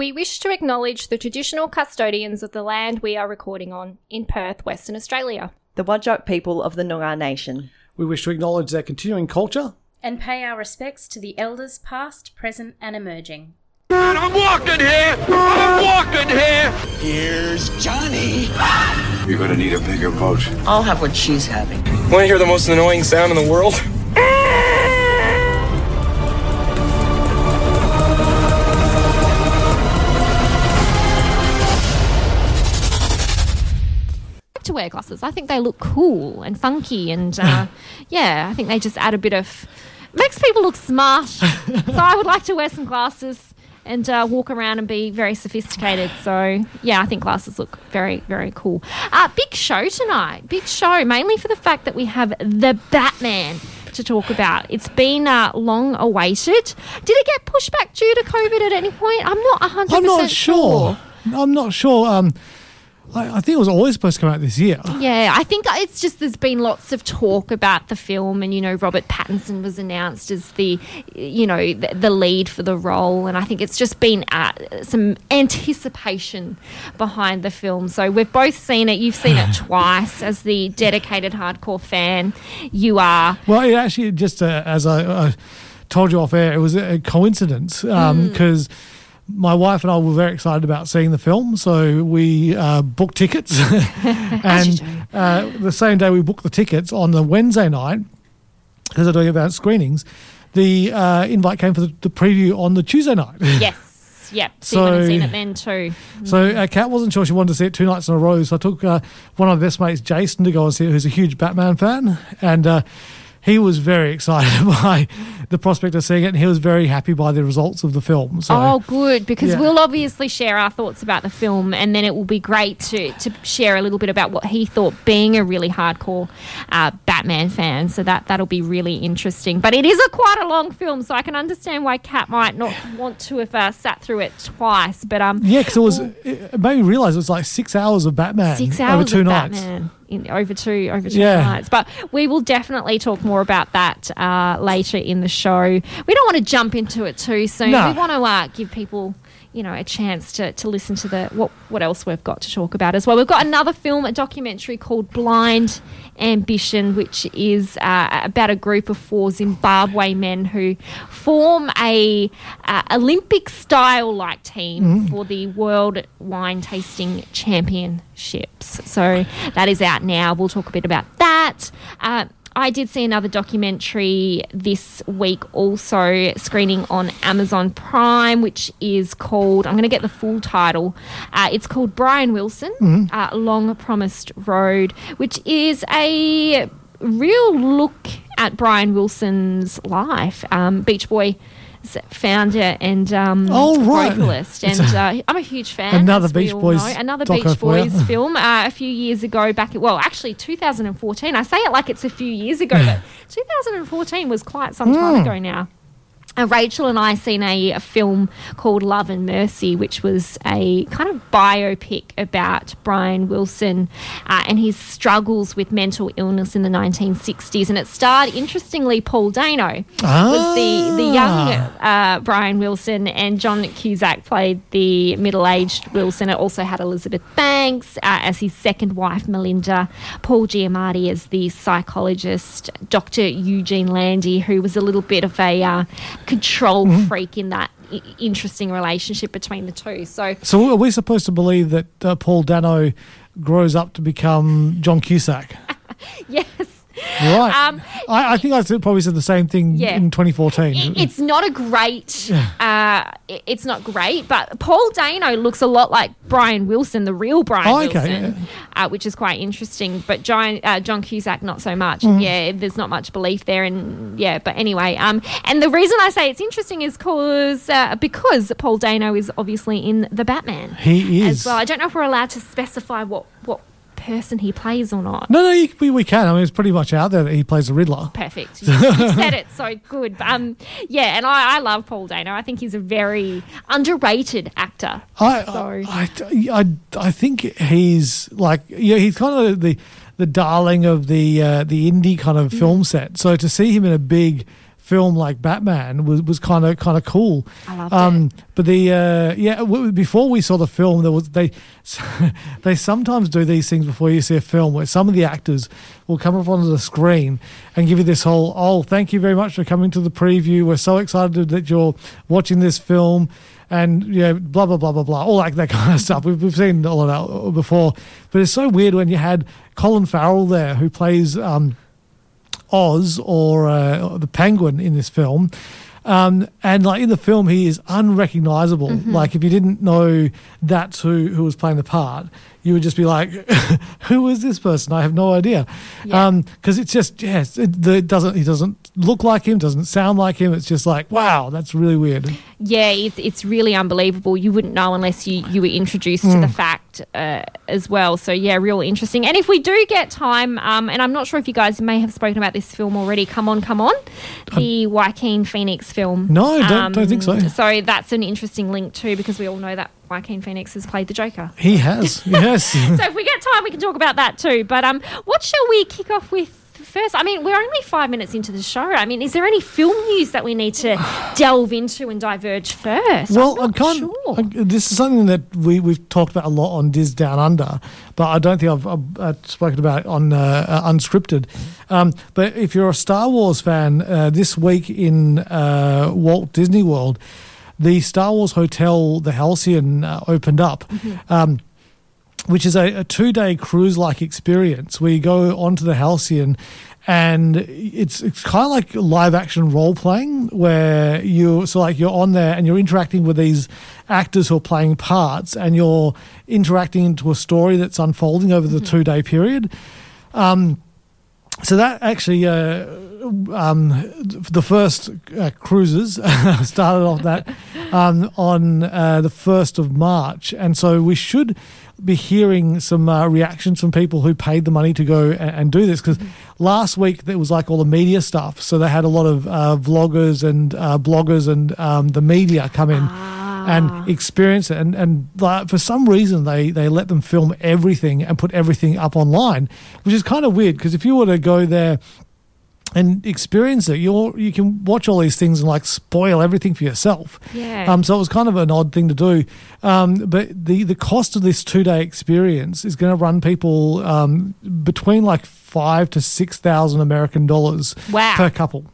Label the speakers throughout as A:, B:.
A: We wish to acknowledge the traditional custodians of the land we are recording on in Perth, Western Australia.
B: The Wadjuk people of the Noongar Nation.
C: We wish to acknowledge their continuing culture.
D: And pay our respects to the elders past, present, and emerging.
E: And I'm walking here! I'm walking here!
F: Here's Johnny!
G: You're gonna need a bigger boat.
H: I'll have what she's having.
I: Want to hear the most annoying sound in the world?
J: To wear glasses. I think they look cool and funky, and uh, yeah, I think they just add a bit of makes people look smart. so I would like to wear some glasses and uh, walk around and be very sophisticated. So yeah, I think glasses look very very cool. Uh, big show tonight. Big show, mainly for the fact that we have the Batman to talk about. It's been uh, long awaited. Did it get pushed back due to COVID at any point? I'm not 100%
C: I'm not
J: sure.
C: sure. I'm not sure. Um, I, I think it was always supposed to come out this year.
J: Yeah, I think it's just there's been lots of talk about the film, and you know, Robert Pattinson was announced as the, you know, the, the lead for the role, and I think it's just been uh, some anticipation behind the film. So we've both seen it. You've seen it twice as the dedicated hardcore fan you are.
C: Well, it actually just uh, as I, I told you off air, it was a coincidence because. Um, my wife and I were very excited about seeing the film, so we uh, booked tickets. and uh, the same day we booked the tickets on the Wednesday night, because they're doing about screenings, the uh, invite came for the, the, preview on the Tuesday night.
J: Yes. Yep. So, so have seen it then too.
C: So uh, Kat wasn't sure she wanted to see it two nights in a row, so I took uh, one of my best mates, Jason, to go and see it, who's a huge Batman fan, and uh, he was very excited by the prospect of seeing it, and he was very happy by the results of the film. So,
J: oh, good, because yeah. we'll obviously share our thoughts about the film, and then it will be great to to share a little bit about what he thought, being a really hardcore uh, Batman fan. So that that'll be really interesting. But it is a quite a long film, so I can understand why Kat might not want to have uh, sat through it twice. But um,
C: yeah, because it was it made me realize it was like six hours of Batman
J: six hours
C: over two
J: of
C: nights.
J: Batman in, over two over two yeah. nights. But we will definitely talk more about that uh, later in the show. We don't want to jump into it too soon.
C: No.
J: We want to uh, give people you know a chance to, to listen to the what what else we've got to talk about as well. We've got another film, a documentary called Blind Ambition, which is uh, about a group of four Zimbabwe men who form a uh, Olympic style like team mm. for the World Wine Tasting Championships. So that is out now. We'll talk a bit about that. Uh, I did see another documentary this week, also screening on Amazon Prime, which is called, I'm going to get the full title. Uh, it's called Brian Wilson,
C: mm-hmm.
J: uh, Long Promised Road, which is a real look at Brian Wilson's life. Um, Beach Boy founder and um,
C: oh, right.
J: vocalist, and uh, I'm a huge fan.
C: Another Beach Boys,
J: know. another Beach Boys film uh, a few years ago. Back at well, actually 2014. I say it like it's a few years ago, but 2014 was quite some time
C: Mm.
J: ago now. Rachel and I seen a, a, film called Love and Mercy, which was a kind of biopic about Brian Wilson uh, and his struggles with mental illness in the 1960s. And it starred, interestingly, Paul Dano
C: ah.
J: was the the young uh, Brian Wilson, and John Cusack played the middle-aged Wilson. It also had Elizabeth Banks uh, as his second wife, Melinda. Paul Giamatti as the psychologist, Dr. Eugene Landy, who was a little bit of a uh, control
C: Mm-hmm.
J: freak in that I- interesting relationship between the two. So,
C: So are we supposed to believe that uh, Paul Dano grows up to become John Cusack?
J: yes.
C: Right.
J: Um,
C: I, I think I probably said the same thing
J: Yeah.
C: in 2014.
J: I- It's not a great. Uh, it's not great, but Paul Dano looks a lot like Brian Wilson, the real Brian
C: Oh, okay,
J: Wilson, uh, which is quite interesting. But John, uh, John Cusack, not so much.
C: Mm.
J: Yeah, there's not much belief there, and yeah. But anyway, um, and the reason I say it's interesting is cause uh, because Paul Dano is obviously in the Batman
C: he is.
J: as well. I don't know if we're allowed to specify what what person he plays or not.
C: No, no, you, we, we can. I mean, it's pretty much out there that he plays the Riddler.
J: Perfect. You you said it so good. Um, yeah, and I, I love Paul Dano. I think he's a very underrated actor.
C: I,
J: So-
C: I, I, I think he's like, yeah, he's kind of the the darling of the uh, the indie kind of film set. So to see him in a big film like Batman was was kind of kind of cool.
J: I loved
C: um,
J: it.
C: But the uh, yeah, w- before we saw the film, there was they they sometimes do these things before you see a film where some of the actors will come up onto the screen and give you this whole oh thank you very much for coming to the preview. We're so excited that you're watching this film. And you know, blah blah blah blah blah, all like that kind of stuff. We've, we've seen all of that before, but it's so weird when you had Colin Farrell there, who plays um, Oz or uh, the Penguin in this film. Um, and like in the film, he is unrecognizable.
J: Mm-hmm.
C: Like if you didn't know that's who who was playing the part, you would just be like, "Who is this person? I have no idea."
J: Yeah.
C: Because it's just yes, it, the- it doesn't. He doesn't look like him. Doesn't sound like him. It's just like, wow, that's really weird.
J: Yeah, it's, it's really unbelievable. You wouldn't know unless you, you were introduced to the
C: Mm.
J: fact uh, as well. So, yeah, real interesting. And if we do get time, um, and I'm not sure if you guys may have spoken about this film already, Come On, Come On, the Joaquin Phoenix film. Um,
C: No, don't- don't think so.
J: So, that's an interesting link too, because we all know that Joaquin Phoenix has played the Joker.
C: He has, yes.
J: so if we get time, we can talk about that too. But um, what shall we kick off with first? I mean, we're only five minutes into the show. I mean, is there any film news that we need to delve into and diverge first?
C: Well,
J: I'm
C: I'm
J: sure.
C: I- this is something that we we've talked about a lot on Diz Down Under, but I don't think I've, I've uh, spoken about it on uh, uh, unscripted. Um, but if you're a Star Wars fan, uh, this week in uh, Walt Disney World, the Star Wars Hotel, the Halcyon, uh, opened up. Um, which is a, a two day cruise like experience where you go onto the Halcyon and it's it's kind of like live action role playing where you so like you're on there and you're interacting with these actors who are playing parts and you're interacting into a story that's unfolding over the two day period. Um, so that actually, uh, um, the first uh, cruises started off that um, on uh, the first of March, and so we should be hearing some uh, reactions from people who paid the money to go and, and do this. Because last week there was like all the media stuff, so they had a lot of uh, vloggers and uh, bloggers and um, the media come in and experience it. And and like, for some reason, they they let them film everything and put everything up online, which is kind of weird because if you were to go there and experience it, you're you can watch all these things and like spoil everything for yourself.
J: Yeah.
C: Um. So it was kind of an odd thing to do. Um. But the the cost of this two day experience is going to run people um between like five to six thousand American dollars
J: Wow.
C: per couple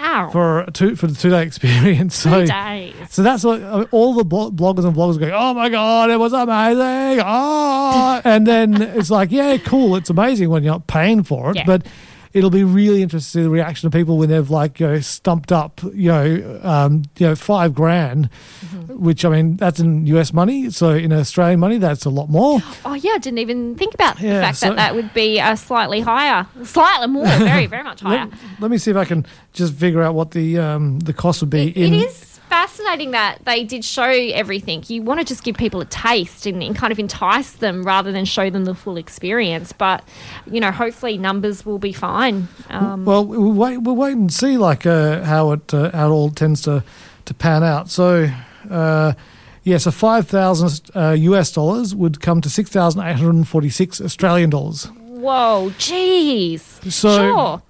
J: wow.
C: for two for the two day experience.
J: Two
C: so
J: days.
C: so that's what uh, all the blo- bloggers and vloggers go. Oh my god, it was amazing! Oh, and then it's like, yeah, cool, it's amazing when you're not paying for it,
J: Yeah.
C: but it'll be really interesting to see the reaction of people when they've like you know stumped up, you know, um, you know, five grand,
J: Mm-hmm.
C: which I mean that's in US money, so in Australian money that's a lot more.
J: Oh yeah, I didn't even think about the fact
C: so-
J: that that would be uh, slightly higher, slightly more, very, very much higher.
C: Let, let me see if I can just figure out what the um, the cost would be
J: It-
C: in.
J: it is fascinating that they did show everything. You want to just give people a taste and, and kind of entice them rather than show them the full experience. But you know, hopefully numbers will be fine. Um,
C: Well, we'll wait. We'll wait and see, like uh, how it uh, how it all tends to to pan out. So, uh, yeah, so five thousand uh, US dollars would come to six thousand eight hundred and forty six Australian dollars.
J: whoa, jeez.
C: So-
J: sure.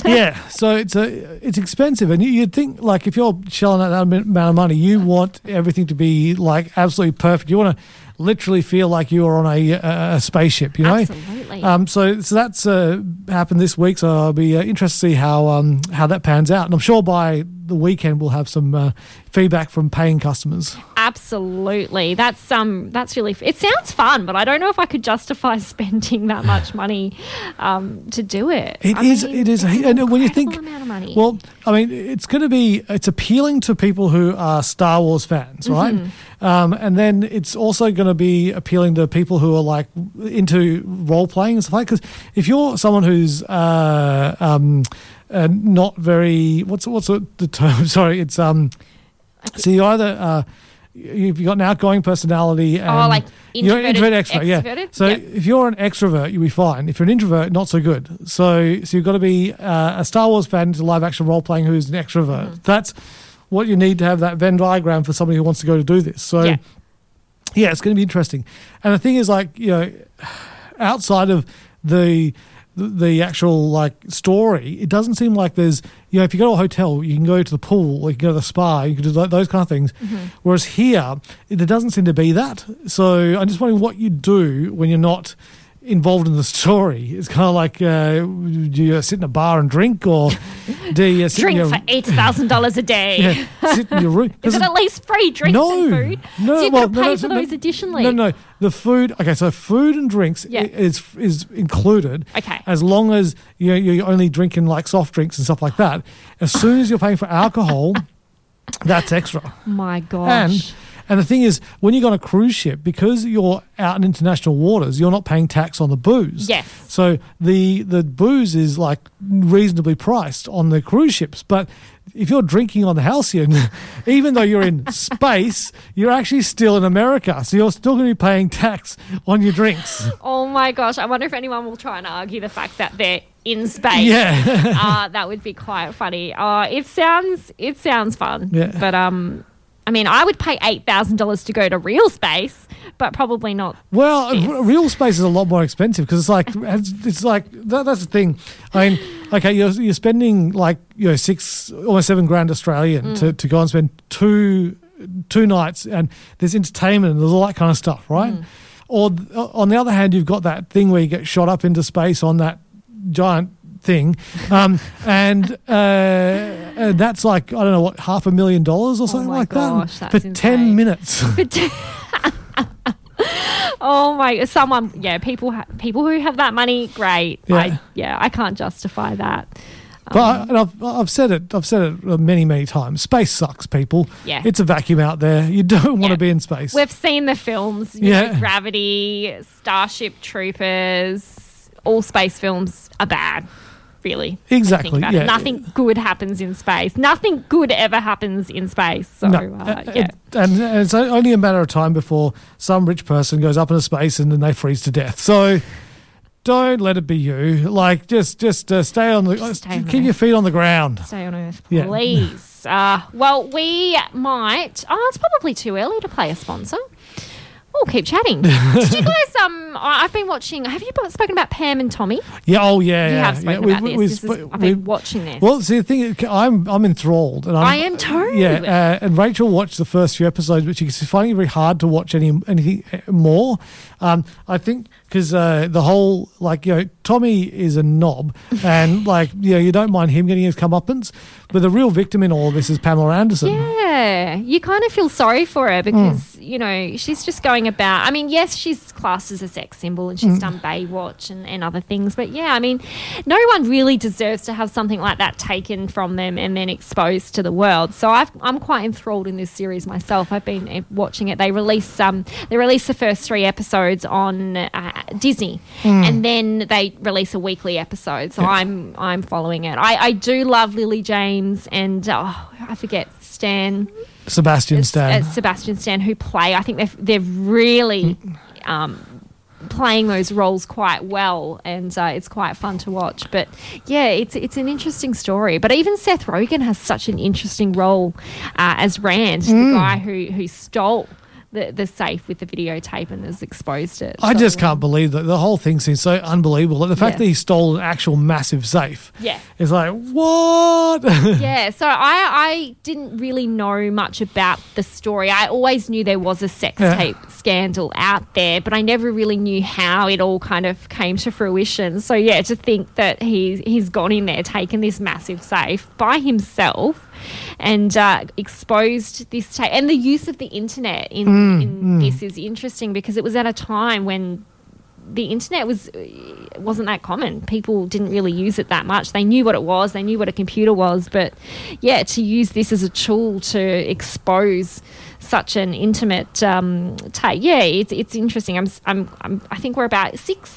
C: yeah, so it's a it's expensive, and you, you'd think like if you're shelling out that amount of money, you want everything to be like absolutely perfect. You want to literally feel like you are on a, a, a spaceship. You know,
J: Absolutely.
C: Um, so, so that's uh, happened this week. So I'll be uh, interested to see how um, how that pans out, and I'm sure by the weekend we'll have some uh, feedback from paying customers.
J: Absolutely. That's um that's really it sounds fun, but I don't know if I could justify spending that much money um, to do it.
C: It
J: I
C: is.
J: mean,
C: it is. And when you think,
J: amount of money.
C: well, I mean, it's going to be. It's appealing to people who are Star Wars fans, right?
J: Mm-hmm.
C: Um, and then it's also going to be appealing to people who are like into role playing and stuff like. Because if you're someone who's uh, um, uh, not very, what's what's the term? Sorry, it's um. So you either uh, you've got an outgoing personality and
J: Oh, like
C: you're an introvert extrovert, yeah. So
J: Yep.
C: if you're an extrovert, you'll be fine. If you're an introvert, not so good. So so you've got to be uh, a Star Wars fan to live action role playing who's an extrovert.
J: Mm-hmm.
C: That's what you need to have that Venn diagram for somebody who wants to go to do this. So
J: Yeah.
C: yeah, it's going to be interesting. And the thing is, like you know, outside of the the, actual like story, it doesn't seem like there's you know if you go to a hotel, you can go to the pool, or you can go to the spa, you can do those kind of things. Mm-hmm. Whereas here, it, there doesn't seem to be that. So I'm just wondering what you do when you're not involved in the story. It's kind of like uh, do you sit in a bar and drink, or do you sit
J: Drink
C: in your,
J: for eight thousand dollars a day.
C: yeah, sit in your room?
J: Is it at least free drinks
C: no,
J: and food?
C: No,
J: so you
C: well,
J: pay
C: no,
J: for
C: no,
J: those additionally.
C: No, no, the food. Okay, so food and drinks
J: Yeah.
C: is is included.
J: Okay.
C: as long as you you're only drinking like soft drinks and stuff like that. As soon as you're paying for alcohol, that's extra.
J: My gosh.
C: and the thing is, when you go on a cruise ship, because you're out in international waters, you're not paying tax on the booze.
J: Yes.
C: So the the booze is like reasonably priced on the cruise ships, but if you're drinking on the Halcyon, even though you're in space, you're actually still in America. So you're still going to be paying tax on your drinks.
J: Oh my gosh. I wonder if anyone will try and argue the fact that they're in space.
C: Yeah.
J: uh, that would be quite funny. Uh, it sounds it sounds fun.
C: Yeah.
J: But um I mean, I would pay eight thousand dollars to go to real space, but probably not.
C: Well, r- real space is a lot more expensive because it's like it's, it's like that, that's the thing. I mean, okay, you're you're spending like you know six almost seven grand Australian to, mm. to go and spend two two nights and there's entertainment and there's all that kind of stuff, right? Mm. Or on the other hand, you've got that thing where you get shot up into space on that giant thing, um, and uh, and that's like I don't know what half a million dollars or something
J: Oh my
C: like
J: gosh,
C: that for ten
J: insane.
C: minutes.
J: Oh my! Someone, yeah, people, ha- people who have that money, great.
C: Yeah.
J: I, yeah, I can't justify that.
C: But I, and I've, I've said it. I've said it many, many times. Space sucks, people.
J: Yeah.
C: it's a vacuum out there. You don't want
J: Yeah.
C: to be in space.
J: We've seen the films, you
C: Yeah.
J: know, Gravity, Starship Troopers, all space films are bad, really.
C: Exactly. Yeah.
J: Nothing good happens in space. Nothing good ever happens in space. So,
C: No.
J: uh,
C: Uh,
J: yeah.
C: and, and it's only a matter of time before some rich person goes up into space and then they freeze to death. So don't let it be you. Like just, just uh, stay on the.
J: Just
C: uh, keep your feet on the ground.
J: Stay on Earth,
C: Yeah.
J: please. uh, well, we might. Oh, it's probably too early to play a sponsor. We'll keep chatting. Did you guys? Um, I- I've been watching. Have you spoken about Pam and Tommy?
C: Yeah. Oh yeah.
J: You
C: yeah.
J: have spoken
C: yeah. we-
J: about this. This is- I've been watching this.
C: Well, see, the thing, is, I'm I'm enthralled, and I'm,
J: I am too.
C: Yeah, uh, and Rachel watched the first few episodes, but she's finding it very hard to watch any anything more. Um, I think because uh, the whole like you know Tommy is a knob, and like you know you don't mind him getting his comeuppance, but the real victim in all of this is Pamela Anderson.
J: Yeah, you kind of feel sorry for her because
C: Hmm.
J: you know she's just going about. I mean, yes, she's classed as a sex symbol and she's
C: Hmm.
J: done Baywatch and, and other things, but yeah, I mean, no one really deserves to have something like that taken from them and then exposed to the world. So I've, I'm quite enthralled in this series myself. I've been uh, watching it. They release um they release the first three episodes on uh, Disney, and then they release a weekly episode. So I'm I'm following it. I, I do love Lily James and oh, I forget Stan.
C: Sebastian
J: It's-
C: Stan.
J: it's Sebastian Stan who play. I think they're they're really um, playing those roles quite well, and uh, it's quite fun to watch. But yeah, it's it's an interesting story. But even Seth Rogen has such an interesting role uh, as Rand,
C: Mm.
J: the guy who who stole. The, the safe with the videotape and has exposed it.
C: I
J: So,
C: just can't believe that the whole thing seems so unbelievable. Like the fact
J: Yeah.
C: that he stole an actual massive safe.
J: Yeah.
C: It's like, what?
J: yeah, so I, I didn't really know much about the story. I always knew there was a sex
C: Yeah.
J: tape scandal out there, but I never really knew how it all kind of came to fruition. So yeah, to think that he's he's gone in there, taken this massive safe by himself, and uh, exposed this tape, and the use of the internet in, in this is interesting because it was at a time when the internet was wasn't that common. People didn't really use it that much. They knew what it was. They knew what a computer was, but yeah, to use this as a tool to expose such an intimate um, tape, yeah, it's it's interesting. I'm, I'm, I'm I think we're about six,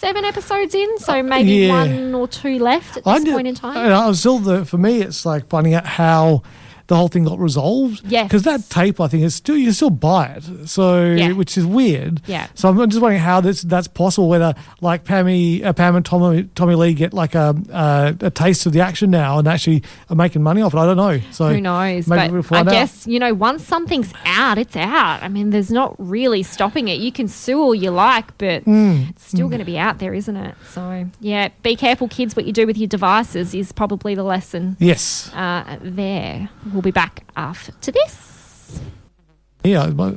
J: seven episodes in, so maybe
C: yeah.
J: one or two left at
C: I
J: this
C: knew-
J: point in time.
C: I was still the for me. It's like finding out how the whole thing got resolved.
J: Yes.
C: because that tape I think is still you still buy it. So
J: Yeah.
C: which is weird.
J: Yeah.
C: So I'm just wondering how this that's possible. Whether like Pammy, uh, Pam and Tommy, Tommy Lee get like a uh, a taste of the action now and actually are making money off it. I don't know. So
J: Who knows?
C: maybe we'll
J: but I
C: out.
J: guess, you know, once something's out, it's out. I mean, there's not really stopping it. You can sue all you like, but
C: Hmm.
J: it's still going to be out there, isn't it? So, yeah, be careful, kids, what you do with your devices is probably the lesson
C: Yes.
J: uh, there. We'll be back after this.
C: Yeah. but-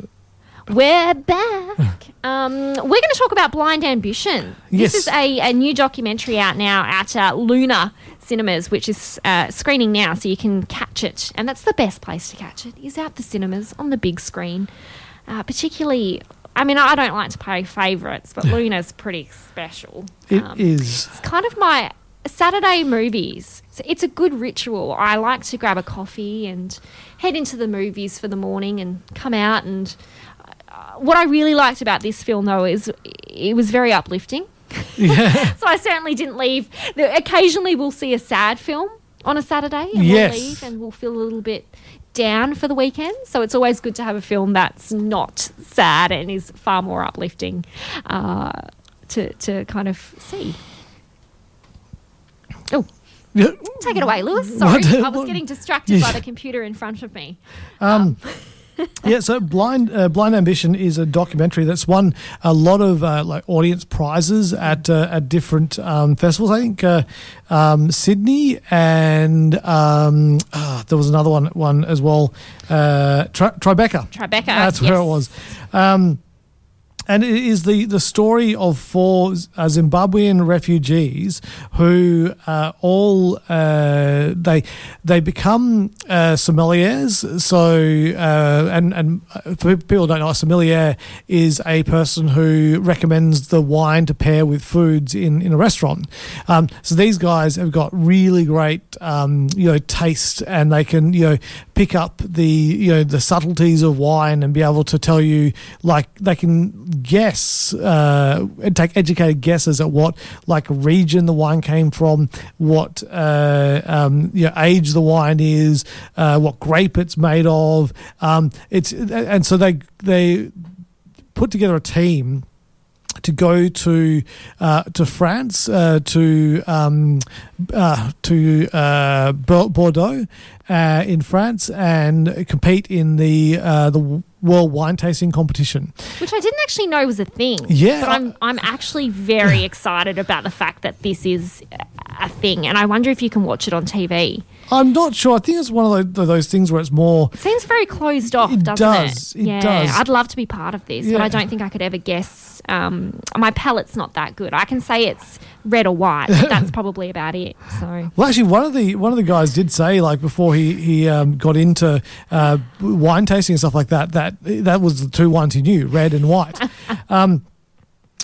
J: We're back. Um, we're going to talk about Blind Ambition.
C: Yes.
J: This is a, a new documentary out now at uh, Luna Cinemas, which is uh, screening now, so you can catch it. And that's the best place to catch it, is out the cinemas on the big screen. Uh, particularly, I mean, I don't like to play favourites, but Luna's pretty special.
C: It
J: Um,
C: is.
J: it's kind of my Saturday movies. So it's a good ritual. I like to grab a coffee and head into the movies for the morning and come out. And uh, what I really liked about this film, though, is it was very uplifting.
C: Yeah.
J: So I certainly didn't leave. The, occasionally, we'll see a sad film on a Saturday, and
C: Yes.
J: we'll leave and we'll feel a little bit down for the weekend. So it's always good to have a film that's not sad and is far more uplifting uh, to to kind of see. Oh. Take it away, Lewis. Sorry? I was getting distracted by the computer in front of me.
C: Um, yeah, so Blind uh, Blind Ambition is a documentary that's won a lot of uh, like audience prizes at uh, at different um, festivals. I think uh, um, Sydney and um, ah, there was another one one as well. Uh, Tri- Tribeca.
J: Tribeca,
C: That's where it
J: yes.
C: was. And it is the, the story of four uh, Zimbabwean refugees who uh, all uh, they they become uh, sommeliers. So uh, and and for people who don't know, a sommelier is a person who recommends the wine to pair with foods in, in a restaurant. Um, so these guys have got really great um, you know taste, and they can you know pick up the you know the subtleties of wine and be able to tell you like they can guess uh, and take educated guesses at what like region the wine came from, what uh, um, you know, age the wine is, uh, what grape it's made of. Um, it's and so they they put together a team to go to uh, to France uh, to um, uh, to uh, Bordeaux uh, in France and compete in the uh, the World Wine Tasting Competition.
J: Which I didn't actually know was a thing.
C: Yeah,
J: But I'm, I'm actually very excited about the fact that this is a thing. And I wonder if you can watch it on TV.
C: I'm not sure. I think it's one of those, those things where it's more.
J: It seems very closed off,
C: It
J: doesn't
C: does.
J: it?
C: It
J: yeah,
C: does.
J: I'd love to be part of this, but I don't think I could ever guess. Um, my palate's not that good. I can say it's red or white, but that's probably about it. So
C: Well, actually, one of the one of the guys did say, like before he he um, got into uh, wine tasting and stuff like that, that that was the two wines he knew, red and white. um,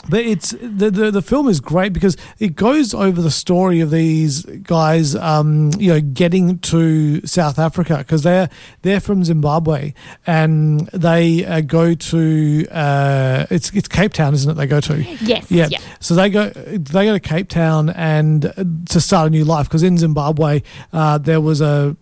C: but it's the, the the film is great because it goes over the story of these guys, um, you know, getting to South Africa because they're they're from Zimbabwe and they uh, go to uh, it's it's Cape Town, isn't it? They go to
J: yes,
C: yeah.
J: yeah.
C: So they go they go to Cape Town and uh, to start a new life because in Zimbabwe uh, there was a,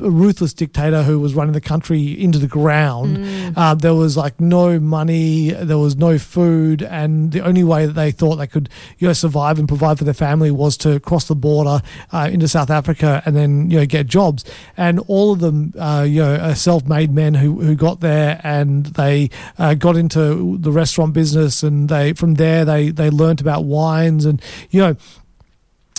C: a ruthless dictator who was running the country into the ground.
J: Mm.
C: Uh, there was like no money, there was no food, and the only way that they thought they could you know survive and provide for their family was to cross the border uh, into South Africa and then you know get jobs. And all of them uh, you know are self-made men who who got there and they uh, got into the restaurant business and they from there they they learnt about wines and you know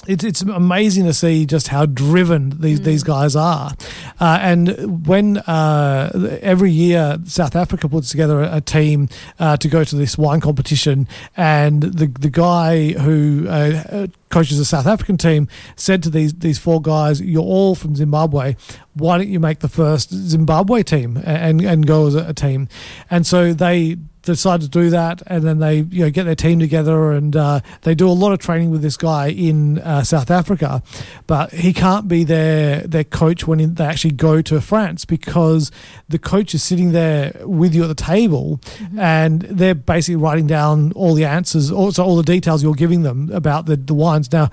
C: it's it's amazing to see just how driven these these guys are, uh, and when uh, every year South Africa puts together a, a team uh, to go to this wine competition, and the the guy who uh, uh, coaches the South African team said to these these four guys, "You're all from Zimbabwe. Why don't you make the first Zimbabwe team and and go as a, a team?" And so they decide to do that, and then they you know get their team together, and uh, they do a lot of training with this guy in uh, South Africa, but he can't be their their coach when they actually go to France because the coach is sitting there with you at the table, and they're basically writing down all the answers, also all the details you're giving them about the, the wines. Now,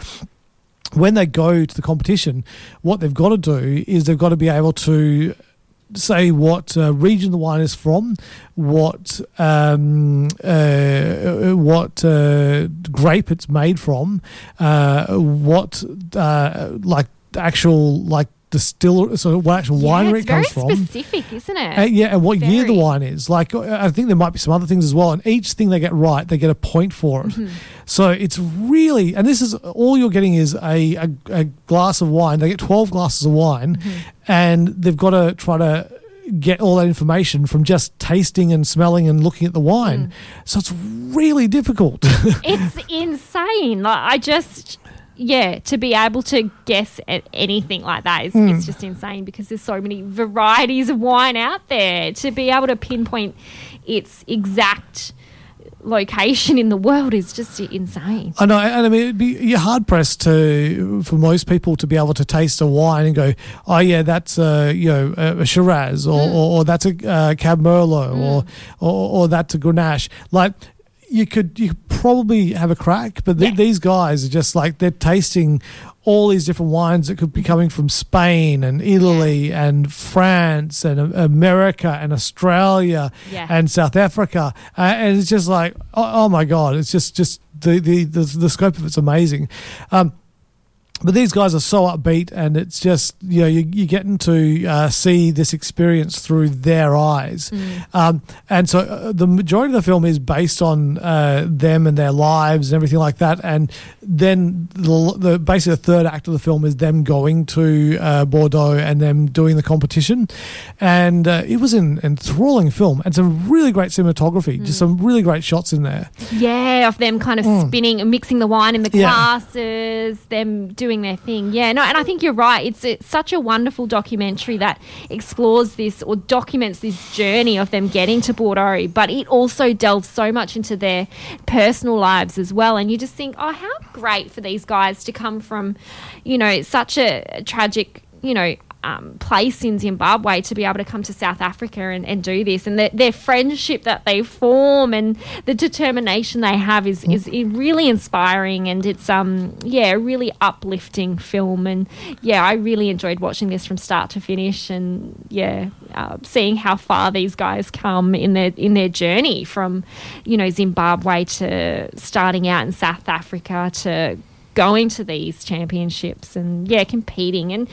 C: when they go to the competition, what they've got to do is they've got to be able to say what uh, region the wine is from, what um, uh, what uh, grape it's made from, uh, what uh, like actual like distiller, so what actual
J: yeah,
C: winery it comes
J: very
C: from.
J: specific, isn't it?
C: Yeah, and what year the wine is. Like, uh, I think there might be some other things as well. And each thing they get right, they get a point for it.
J: Mm-hmm.
C: So it's really, and this is all you're getting is a, a, a glass of wine. They get 12 glasses of wine,
J: Mm-hmm.
C: and they've got to try to get all that information from just tasting and smelling and looking at the wine.
J: Mm.
C: So it's really difficult.
J: it's insane. Like I just yeah, to be able to guess at anything like that is
C: Hmm.
J: it's just insane because there's so many varieties of wine out there. To be able to pinpoint its exact location in the world is just insane.
C: I know, and I mean, it'd be, you're hard pressed to for most people to be able to taste a wine and go, "Oh yeah, that's a you know a, Shiraz, or, or, or that's a uh, Cab Merlot, or, or or that's a Grenache." Like you could you could probably have a crack, but th-
J: Yeah.
C: these guys are just like they're tasting all these different wines that could be coming from Spain and Italy and France and America and Australia
J: Yeah.
C: and South Africa, uh, and it's just like, oh, oh my god, it's just just the the the, the scope of it's amazing. Um, but these guys are so upbeat, and it's just you know you, you're getting to uh, see this experience through their eyes, um, and so uh, the majority of the film is based on uh, them and their lives and everything like that. And then the, the basically the third act of the film is them going to uh, Bordeaux and them doing the competition, and uh, it was an enthralling film and some really great cinematography, just some really great shots in there.
J: Yeah, of them kind of spinning and mixing the wine in the
C: Hmm. Yeah.
J: glasses, them doing their thing. Yeah, no, and I think you're right. It's, it's such a wonderful documentary that explores this or documents this journey of them getting to Bordeaux, but it also delves so much into their personal lives as well. And you just think, oh, how great for these guys to come from, you know, such a tragic, you know, um, place in Zimbabwe to be able to come to South Africa and, and do this, and their, their friendship that they form and the determination they have is is really inspiring, and it's um yeah really uplifting film, and yeah I really enjoyed watching this from start to finish, and yeah uh, seeing how far these guys come in their in their journey from you know Zimbabwe to starting out in South Africa to going to these championships and yeah competing. And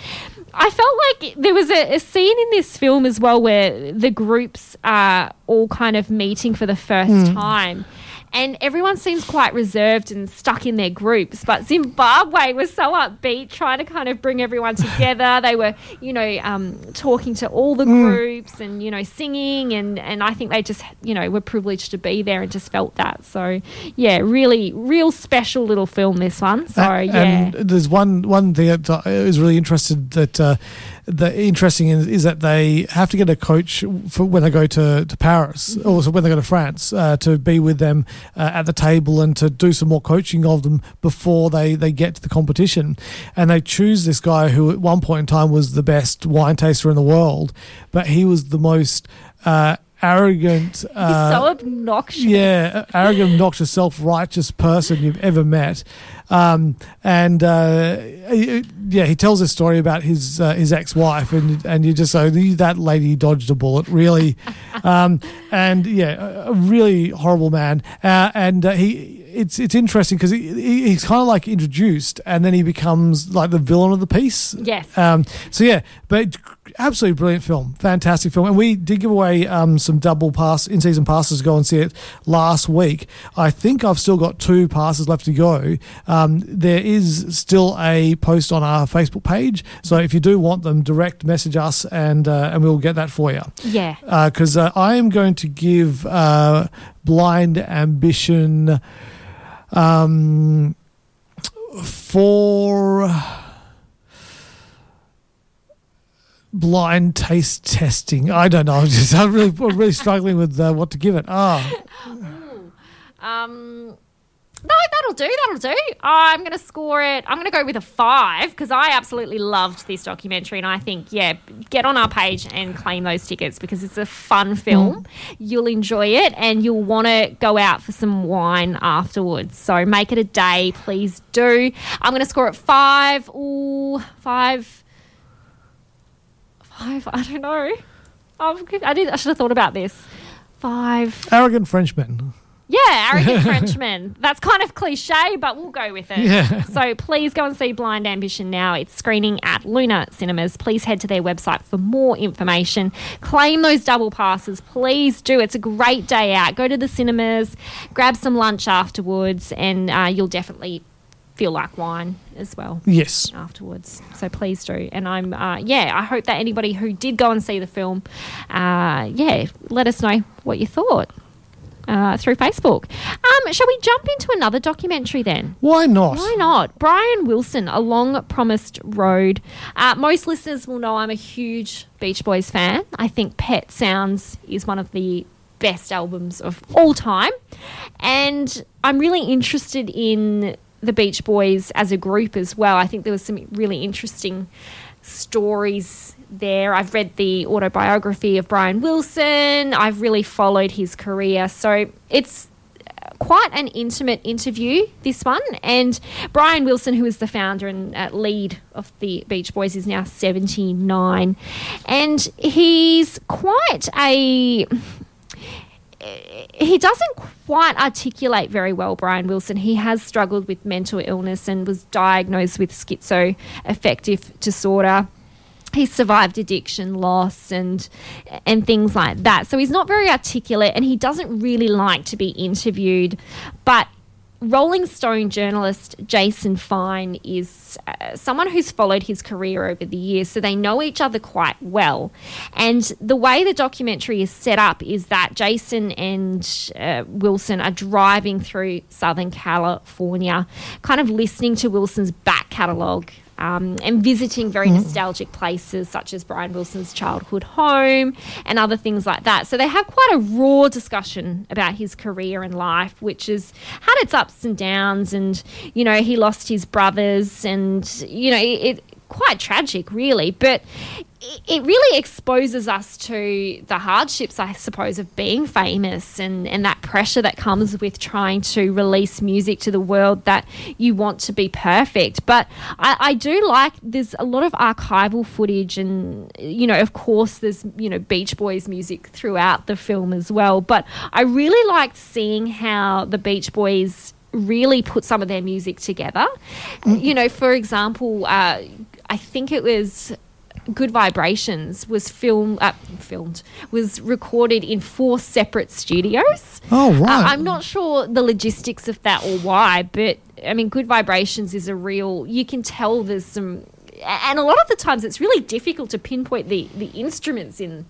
J: i felt like there was a, a scene in this film as well where the groups are all kind of meeting for the first hmm. time and everyone seems quite reserved and stuck in their groups but zimbabwe was so upbeat trying to kind of bring everyone together. They were you know um, talking to all the groups and you know singing and and i think they just you know were privileged to be there and just felt that. So yeah really real special little film this one. So
C: A-
J: yeah.
C: And there's one one thing that I was really interested that uh, the interesting is, is that they have to get a coach for when they go to, to Paris,
J: Mm-hmm.
C: or when they go to France, uh, to be with them uh, at the table and to do some more coaching of them before they, they get to the competition. And they choose this guy who at one point in time was the best wine taster in the world, but he was the most uh, arrogant.
J: he's
C: Uh,
J: so obnoxious
C: yeah, arrogant, obnoxious, self-righteous person you've ever met. Um, and uh, yeah, he tells a story about his uh, his ex-wife, and and you just so that lady dodged a bullet, really. Um, and yeah, a, a really horrible man. Uh, and uh, he. It's it's interesting because he, he, he's kind of like introduced, and then he becomes like the villain of the piece.
J: Yes.
C: Um, so yeah, but absolutely brilliant film, fantastic film, and we did give away um, some double pass in season passes to go and see it last week. I think I've still got two passes left to go. Um, there is still a post on our Facebook page, so if you do want them, direct message us and uh, and we'll get that for you.
J: yeah
C: Because uh, I am going to give uh, Blind Ambition um, four blind taste testing. I don't know. I'm just I'm really I'm really struggling with uh, what to give it. Ah,
J: um No, that'll do. That'll do. I'm going to score it. I'm going to go with a five because I absolutely loved this documentary, and I think, yeah, get on our page and claim those tickets because it's a fun film. You'll enjoy it, and you'll want to go out for some wine afterwards. So make it a day, please do. I'm going to score it five. Ooh, five. Five. I don't know. Oh, I did. I should have thought about this. Five.
C: Arrogant Frenchmen.
J: Yeah, arrogant Frenchman. That's kind of cliche, but we'll go with it.
C: Yeah.
J: So please go and see Blind Ambition now. It's screening at Luna Cinemas. Please head to their website for more information. Claim those double passes. Please do. It's a great day out. Go to the cinemas, grab some lunch afterwards, and uh, you'll definitely feel like wine as well
C: Yes.
J: afterwards. So please do. And I'm, uh, yeah, I hope that anybody who did go and see the film, uh, yeah, let us know what you thought. Uh, through Facebook. Um, shall we jump into another documentary then?
C: Why not?
J: Why not? Brian Wilson, A Long Promised Road. Uh, most listeners will know I'm a huge Beach Boys fan. I think Pet Sounds is one of the best albums of all time. And I'm really interested in the Beach Boys as a group as well. I think there was some really interesting stories there. I've read the autobiography of Brian Wilson. I've really followed his career. So it's quite an intimate interview, this one. And Brian Wilson, who is the founder and uh, lead of the Beach Boys, is now 79. And he's quite a. He doesn't quite articulate very well, Brian Wilson. He has struggled with mental illness and was diagnosed with schizoaffective disorder. He's survived addiction loss and and things like that. So he's not very articulate and he doesn't really like to be interviewed. But Rolling Stone journalist Jason Fine is uh, someone who's followed his career over the years, so they know each other quite well. And the way the documentary is set up is that Jason and uh, Wilson are driving through Southern California, kind of listening to Wilson's back catalogue um, and visiting very nostalgic places such as Brian Wilson's childhood home and other things like that. So they have quite a raw discussion about his career and life, which has had its ups and downs. And, you know, he lost his brothers and, you know, it quite tragic, really. But it- really exposes us to the hardships, I suppose, of being famous and, and that pressure that comes with trying to release music to the world that you want to be perfect. But I, I do like there's a lot of archival footage, and you know, of course, there's you know Beach Boys music throughout the film as well. But I really liked seeing how the Beach Boys really put some of their music together. You know, for example, uh, I think it was Good Vibrations was film uh, filmed was recorded in four separate studios.
C: Oh, right.
J: Uh, I'm not sure the logistics of that or why, but I mean, Good Vibrations is a real. You can tell there's some, and a lot of the times it's really difficult to pinpoint the the instruments in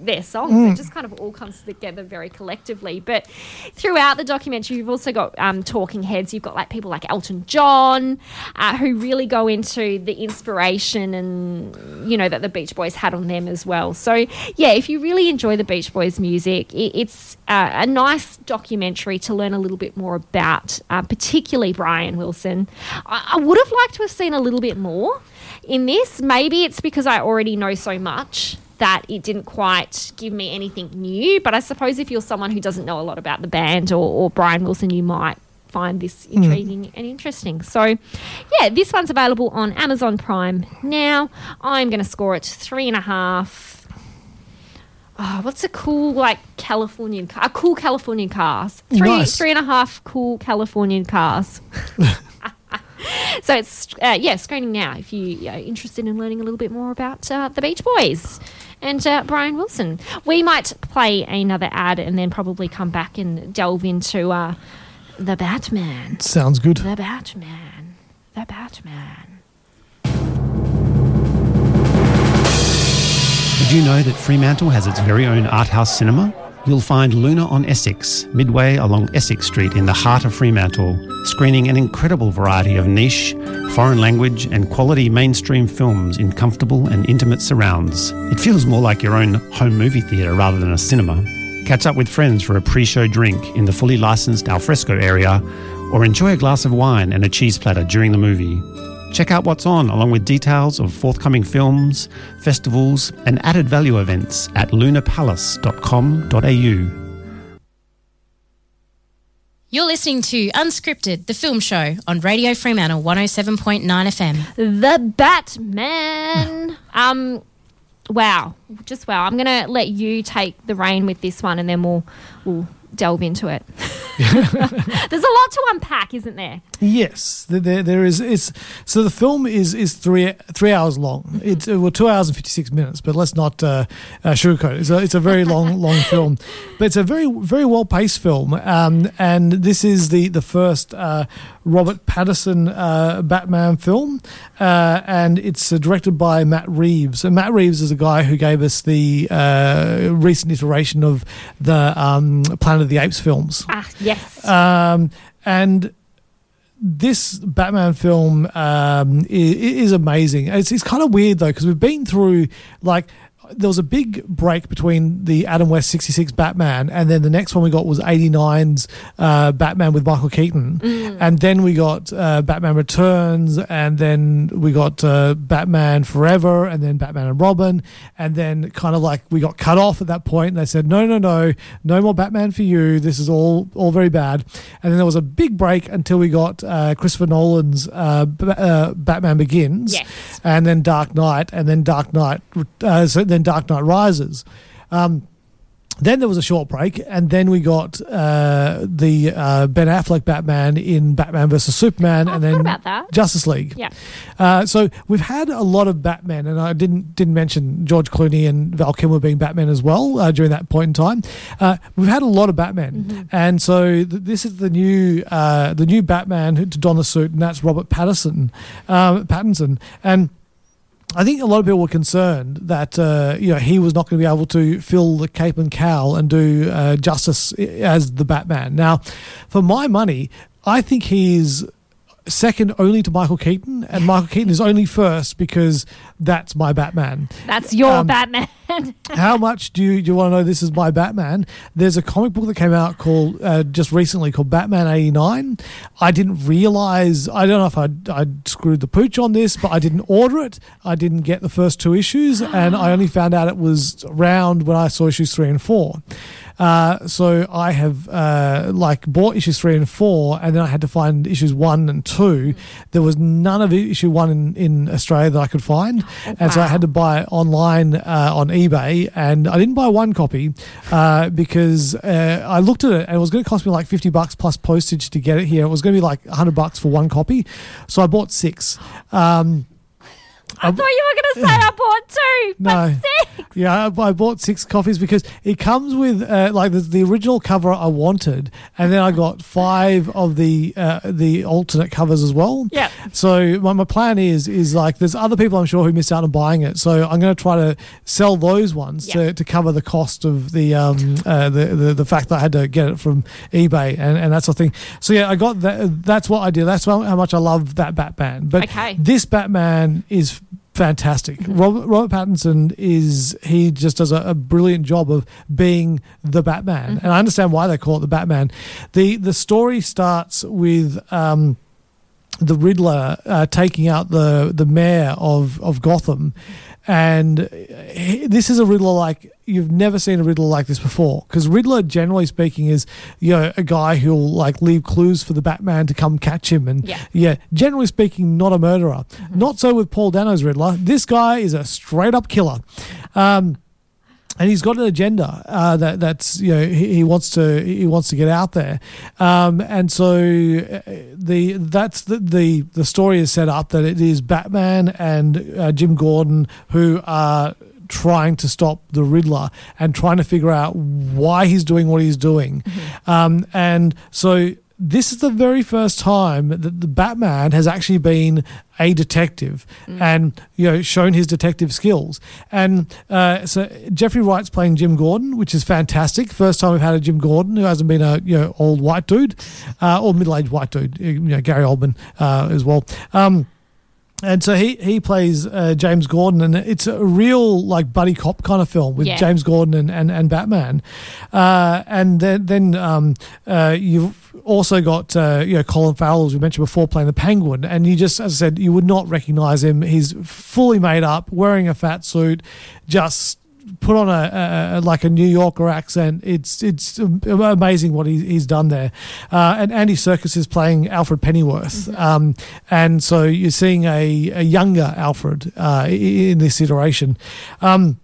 J: their songs. It just kind of all comes together very collectively. But throughout the documentary, you've also got um, talking heads. You've got like people like Elton John, uh, who really go into the inspiration and you know that the Beach Boys had on them as well. So yeah, if you really enjoy the Beach Boys music, it, it's uh, a nice documentary to learn a little bit more about, uh, particularly Brian Wilson. I, I would have liked to have seen a little bit more in this. Maybe it's because I already know so much that it didn't quite give me anything new. But I suppose if you're someone who doesn't know a lot about the band or, or Brian Wilson, you might find this hmm. intriguing and interesting. So, yeah, this one's available on Amazon Prime now. I'm going to score it three and a half. Oh, what's a cool like Californian car? A cool Californian cars. Three,
C: Nice.
J: three and a half cool Californian cars. So it's uh, yeah screening now if you are interested in learning a little bit more about uh, the Beach Boys and uh, Brian Wilson. We might play another ad and then probably come back and delve into uh, the Batman.
C: Sounds good.
J: The Batman. The Batman.
H: Did you know that Fremantle has its very own art house cinema? You'll find Luna on Essex, midway along Essex Street in the heart of Fremantle, screening an incredible variety of niche, foreign language, and quality mainstream films in comfortable and intimate surrounds. It feels more like your own home movie theatre rather than a cinema. Catch up with friends for a pre show drink in the fully licensed alfresco area or enjoy a glass of wine and a cheese platter during the movie. Check out what's on, along with details of forthcoming films, festivals, and added value events at lunapalace.com.au.
D: You're listening to Unscripted, the film show on Radio Fremantle 107.9 FM.
J: The Batman. um, wow, just wow. I'm gonna let you take the rein with this one, and then we'll we'll delve into it. There's a lot to unpack, isn't there?
C: Yes, there- there, is. It's so the film is is three three hours long. It's uh, well two hours and fifty six minutes, but let's not uh, uh, sugarcoat. it. It's a it's a very long long film, but it's a very very well paced film. Um, and this is the the first uh, Robert Pattinson uh, Batman film, uh, and it's uh, directed by Matt Reeves. And Matt Reeves is a guy who gave us the uh, recent iteration of the um, Planet of the Apes films.
J: Ah, yes.
C: Um, and this Batman film um, is, is amazing. It's, it's kind of weird though because we've been through like there was a big break between the Adam West 66 Batman and then the next one we got was 89's uh, Batman with Michael Keaton. And then we got uh, Batman Returns and then we got uh, Batman Forever and then Batman and Robin. And then kind of like we got cut off at that point and they said, no, no, no, no more Batman for you. This is all, all very bad. And then there was a big break until we got uh, Christopher Nolan's uh, B- uh, Batman Begins
J: Yes.
C: and then Dark Knight, and then Dark Knight, uh, so then Dark Knight Rises. Um, then there was a short break, and then we got uh, the uh, Ben Affleck Batman in Batman versus Superman,
J: Oh,
C: and then. Justice League.
J: Yeah.
C: Uh, so we've had a lot of Batman, and I didn't didn't mention George Clooney and Val Kilmer being Batman as well uh, during that point in time. Uh, we've had a lot of Batman,
J: Mm-hmm.
C: and so th- this is the new uh, the new Batman who- to don the suit, and that's Robert Patterson, um, Pattinson, and. I think a lot of people were concerned that uh, you know he was not going to be able to fill the cape and cowl and do uh, justice as the Batman. Now, for my money, I think he's second only to Michael Keaton, and Michael Keaton is only first because that's my Batman.
J: That's your
C: Um,
J: Batman.
C: How much do you, do you want to know this is my Batman? There's a comic book that came out called uh, just recently called Batman 89. I didn't realize, I don't know if I'd, I'd screwed the pooch on this, but I didn't order it. I didn't get the first two issues, and I only found out it was around when I saw issues three and four. Uh, so I have uh, like bought issues three and four, and then I had to find issues one and two. There was none of issue one in, in Australia that I could find, and so I had to buy it online uh, on eBay. And I didn't buy one copy uh, because uh, I looked at it and it was going to cost me like fifty bucks plus postage to get it here. It was going to be like hundred bucks for one copy, so I bought six. Um,
J: I thought you were going to say I bought two, but
C: No.
J: six.
C: Yeah, I, I bought six copies because it comes with uh, like the, the original cover I wanted, and then I got five of the uh, the alternate covers as well.
J: Yeah.
C: So my, my plan is is like there's other people I'm sure who missed out on buying it, so I'm going to try to sell those ones
J: Yeah.
C: to, to cover the cost of the um uh, the, the the fact that I had to get it from eBay and and that sort of thing. So yeah, I got that. That's what I did. That's how how much I love that Batman. But
J: Okay.
C: this Batman is fantastic. Robert, Robert Pattinson is he just does a, a brilliant job of being the Batman, and I understand why they call it the Batman. the The story starts with. Um, the Riddler uh, taking out the the mayor of of Gotham, and he- this is a Riddler like you've never seen a Riddler like this before. Because Riddler, generally speaking, is you know a guy who'll like leave clues for the Batman to come catch him, and
J: Yeah.
C: yeah generally speaking, not a murderer. Not so with Paul Dano's Riddler. This guy is a straight up killer. Um, and he's got an agenda uh, that that's you know he, he wants to he wants to get out there, um, and so uh, the that's the, the the story is set up that it is Batman and uh, Jim Gordon who are trying to stop the Riddler and trying to figure out why he's doing what he's doing, um, and so. This is the very first time that the Batman has actually been a detective and you know shown his detective skills. And uh, so Jeffrey Wright's playing Jim Gordon, which is fantastic. First time we've had a Jim Gordon who hasn't been a you know old white dude uh, or middle aged white dude. You know Gary Oldman uh, as well. Um, and so he he plays uh, James Gordon, and it's a real like buddy cop kind of film with
J: Yeah.
C: James Gordon and and, and Batman, uh, and then then um, uh, you've also got uh, you know Colin Farrell as we mentioned before playing the Penguin, and you just as I said you would not recognize him. He's fully made up, wearing a fat suit, just put on a, a, like a New Yorker accent. It's it's amazing what he, he's done there. Uh, and Andy Serkis is playing Alfred Pennyworth, um, and so you're seeing a, a younger Alfred uh, in this iteration. Um,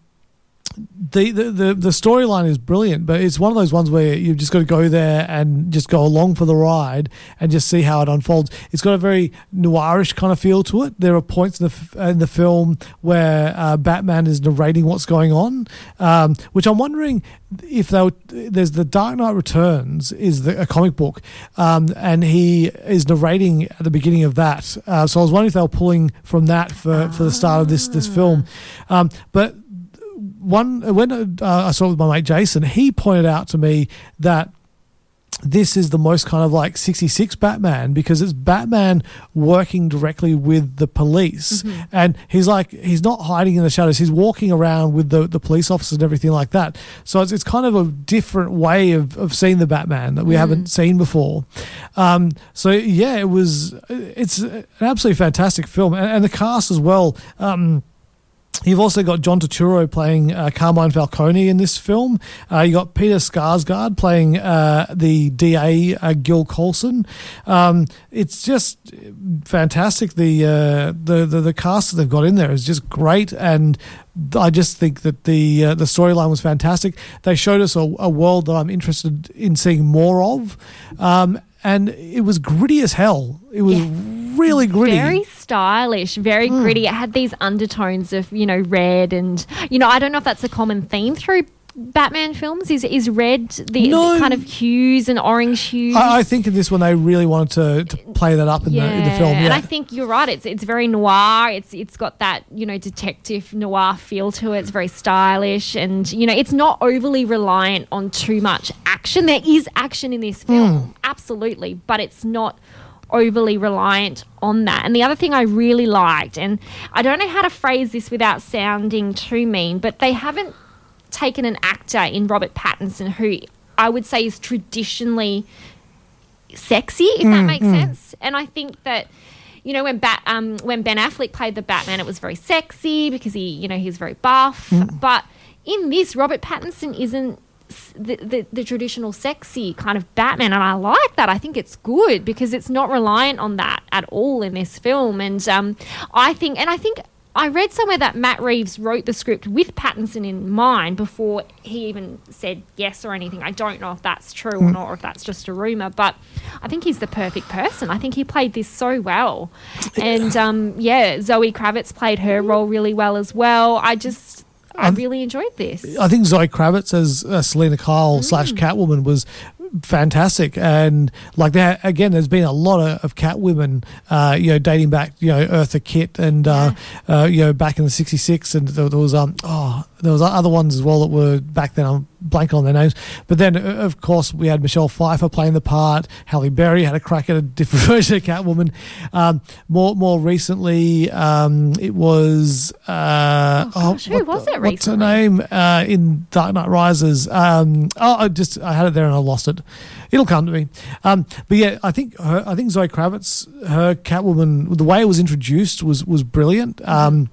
C: the the, the, the storyline is brilliant, but it's one of those ones where you've just got to go there and just go along for the ride and just see how it unfolds. It's got a very noirish kind of feel to it. There are points in the in the film where uh, Batman is narrating what's going on, um, which I'm wondering if they were, there's the Dark Knight Returns is the, a comic book, um, and he is narrating at the beginning of that. Uh, so I was wondering if they were pulling from that for, for the start of this this film, um, but one when uh, I saw it with my mate Jason, he pointed out to me that this is the most kind of like 66 Batman because it's Batman working directly with the police. And he's like, he's not hiding in the shadows. He's walking around with the, the police officers and everything like that. So it's, it's kind of a different way of, of seeing the Batman that we haven't seen before. Um, so yeah, it was, it's an absolutely fantastic film. And, and the cast as well. Um, You've also got John Turturro playing uh, Carmine Falcone in this film. Uh, you got Peter Sarsgaard playing uh, the DA uh, Gil Colson. Um, it's just fantastic. The, uh, the the the cast that they've got in there is just great, and I just think that the uh, the storyline was fantastic. They showed us a, a world that I'm interested in seeing more of, um, and it was gritty as hell. It was really gritty.
J: Very stylish, very
C: Hmm.
J: gritty. It had these undertones of, you know, red and, you know, I don't know if that's a common theme through Batman films. Is is red the,
C: No.
J: the kind of hues and orange hues?
C: I, I think in this one they really wanted to, to play that up in the in the film.
J: and I think you're right. It's it's very noir. It's it's got that you know detective noir feel to it. It's very stylish, and you know it's not overly reliant on too much action. There is action in this film, hmm. absolutely, but it's not overly reliant on that. And the other thing I really liked, and I don't know how to phrase this without sounding too mean, but they haven't taken an actor in Robert Pattinson who I would say is traditionally sexy, if that makes sense. And I think that you know when Bat um, when Ben Affleck played the Batman, it was very sexy because he you know he's very buff. But in this, Robert Pattinson isn't the, the the traditional sexy kind of Batman, and I like that. I think it's good because it's not reliant on that at all in this film. And um, I think, and I think. I read somewhere that Matt Reeves wrote the script with Pattinson in mind before he even said yes or anything. I don't know if that's true or not, or if that's just a rumor, but I think he's the perfect person. I think he played this so well. And um, yeah, Zoe Kravitz played her role really well as well. I just, I really enjoyed this.
C: I think Zoe Kravitz as uh, Selina Kyle
J: Mm.
C: slash Catwoman was fantastic, and like that again. There's been a lot of, of Catwomen, uh, you know, dating back, you know, Eartha Kitt, and uh, uh, you know, back in the '66, and there, there was um, oh, there was other ones as well that were back then. I'm blanking on their names, but then uh, of course we had Michelle Pfeiffer playing the part. Halle Berry had a crack at a different version of Catwoman. Um, more more recently, um, it was uh, oh,
J: gosh, who was it
C: What's her name uh, in Dark Knight Rises? Um, oh, I just I had it there and I lost it. It'll come to me. Um, but yeah, I think her, I think Zoe Kravitz, her Catwoman, the way it was introduced was was brilliant. Um,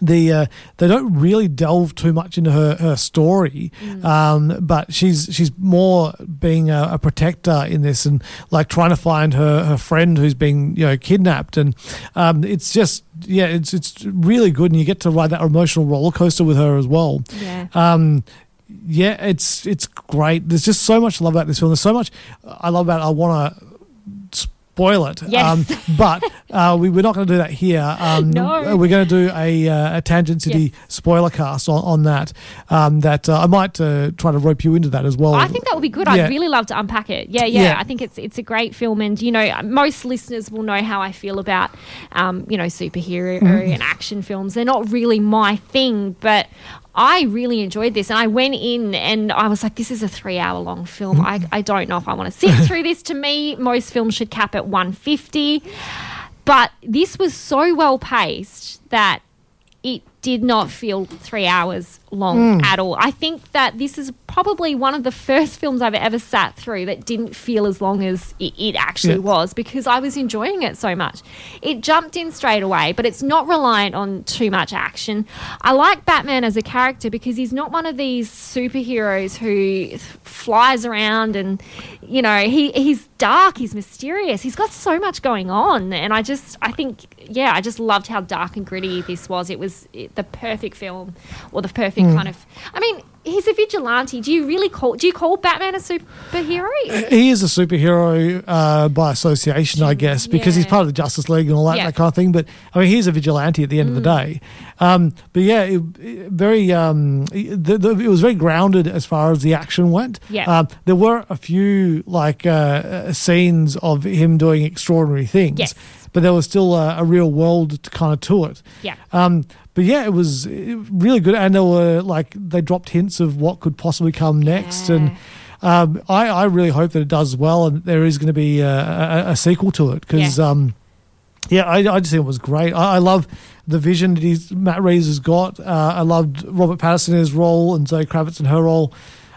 C: the uh, they don't really delve too much into her, her story, um, but she's she's more being a, a protector in this and like trying to find her, her friend who's been you know kidnapped and um, it's just yeah it's it's really good and you get to ride that emotional roller coaster with her as well.
J: Yeah.
C: Um, yeah, it's it's great. There's just so much love about this film. There's so much I love about. It. I want to spoil it.
J: Yes.
C: Um, but uh, we, we're not going to do that here. Um,
J: No.
C: We're going to do a, uh, a Tangent City
J: Yes.
C: spoiler cast on, on that. Um, that uh, I might uh, try to rope you into that as well.
J: I think that would be good.
C: Yeah.
J: I'd really love to unpack it. Yeah, yeah,
C: Yeah.
J: I think it's it's a great film, and you know, most listeners will know how I feel about, um, you know, superhero
C: Mm-hmm.
J: and action films. They're not really my thing, but. I really enjoyed this, and I went in and I was like, "This is a three-hour-long film.
C: Mm-hmm.
J: I, I don't know if I want to sit through this." To me, most films should cap at one fifty. But this was so well paced that it did not feel three hours long
C: Mm.
J: at all. I think that this is probably one of the first films I've ever sat through that didn't feel as long as it, it actually
C: Yeah.
J: was because I was enjoying it so much. It jumped in straight away, but it's not reliant on too much action. I like Batman as a character because he's not one of these superheroes who flies around and you know he he's dark, he's mysterious, he's got so much going on, and I just I think yeah, I just loved how dark and gritty this was. It was the perfect film or the perfect
C: Mm.
J: kind of. I mean, he's a vigilante. Do you really call? Do you call Batman a superhero?
C: he is a superhero uh, by association, I guess, because he's part of the Justice League and all that,
J: Yeah.
C: that kind of thing. But I mean, he's a vigilante at the end of the day. Um, but yeah, it, it- very. Um, the, the, it was very grounded as far as the action went.
J: Yeah.
C: Um, there were a few like uh, uh, scenes of him doing extraordinary things.
J: Yes.
C: But there was still a, a real world to, kind of to it.
J: Yeah.
C: Um, but yeah, it was really good, and there were like they dropped hints of what could possibly come next, and um, I, I really hope that it does well, and there is going to be a, a, a sequel to it because
J: Yeah.
C: um, yeah, I, I just think it was great. I, I love the vision that he's Matt Reeves has got. Uh, I loved Robert Pattinson in his role and Zoe Kravitz in her role.